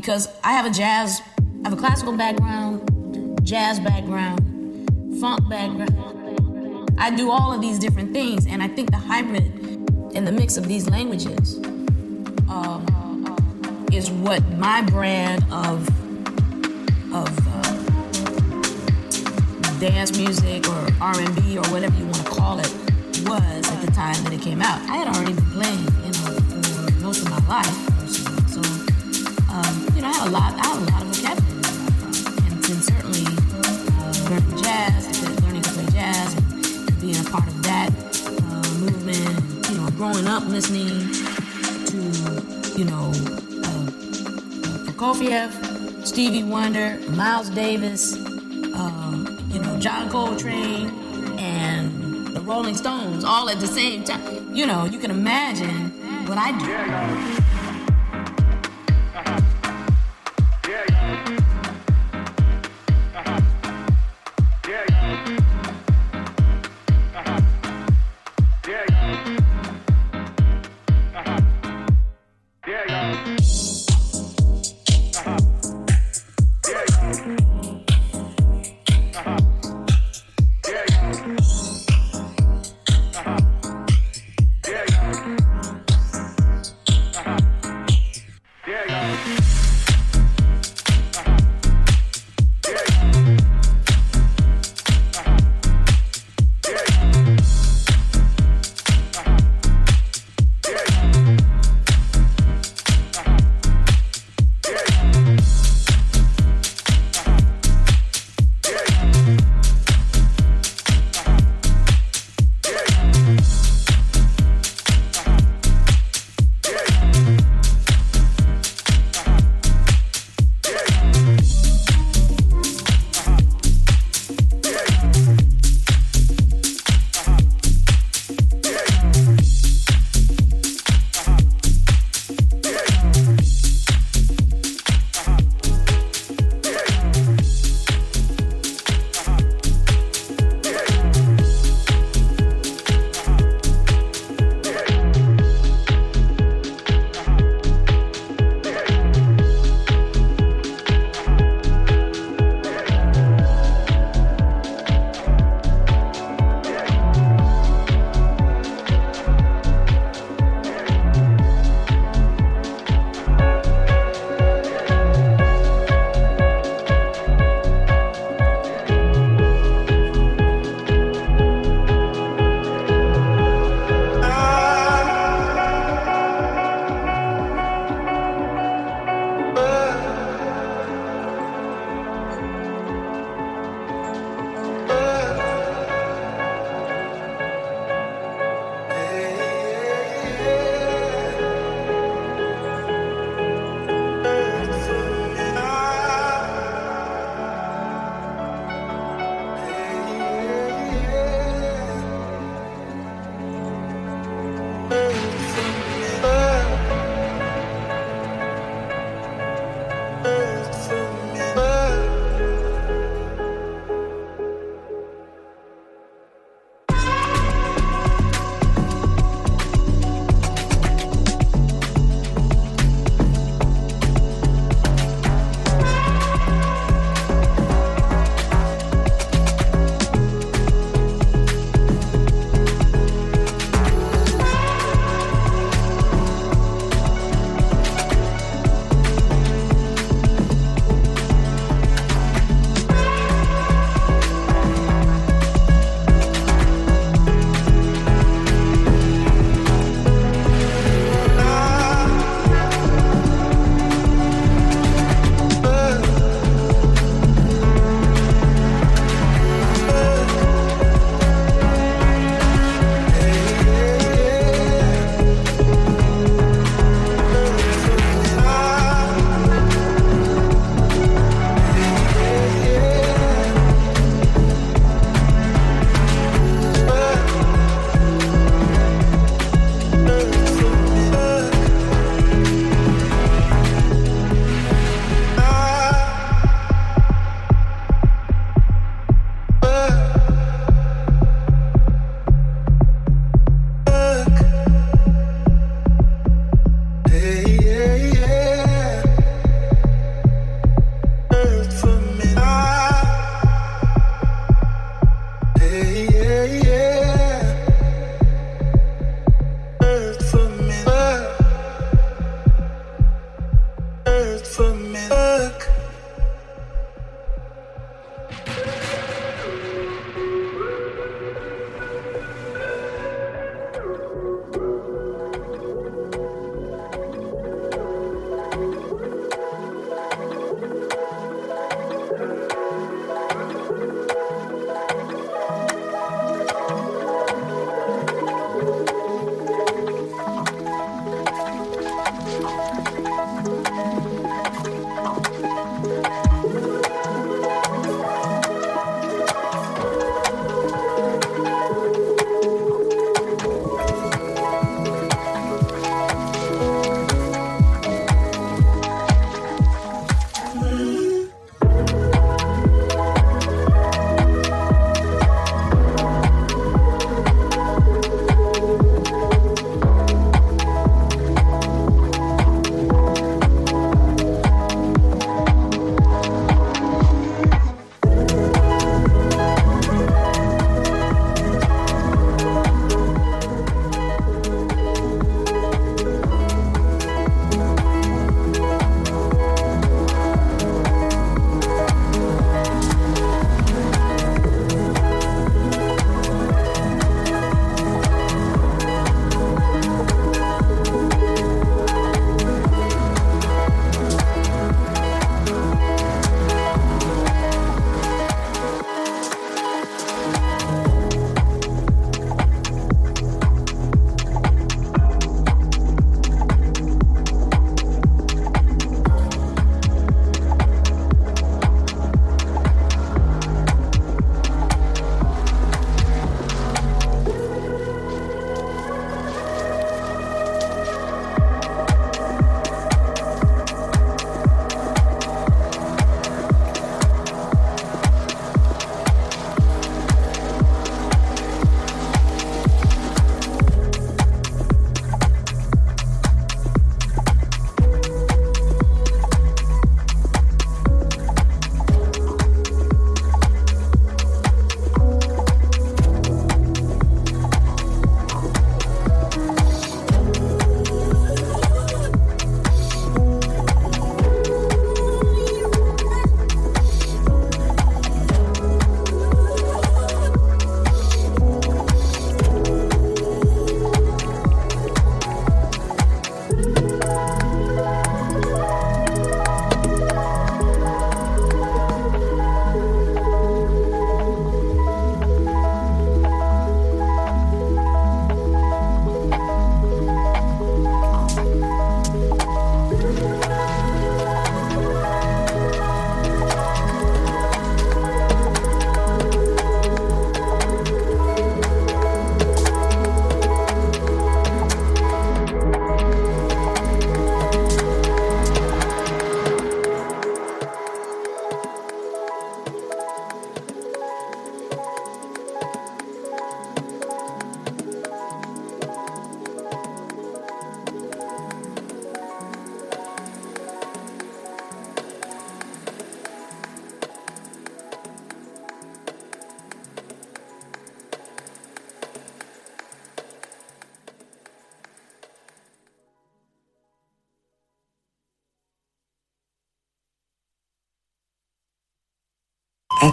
Because I have a jazz, I have a classical background, jazz background, funk background. I do all of these different things, and I think the hybrid and the mix of these languages um, is what my brand of of uh, dance music or R&B or whatever you want to call it was at the time that it came out. I had already been playing, you know, for most of my life, a lot, I had a lot of vocabulary, and, and certainly uh, learning jazz, learning to play jazz, and being a part of that uh, movement, you know, growing up listening to, you know, uh, Prokofiev, Stevie Wonder, Miles Davis, um, you know, John Coltrane, and the Rolling Stones, all at the same time. You know, you can imagine what I do.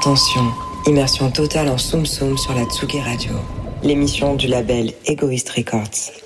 Attention, immersion totale en Soum Soum sur la Tsugi Radio, l'émission du label Egoist Records.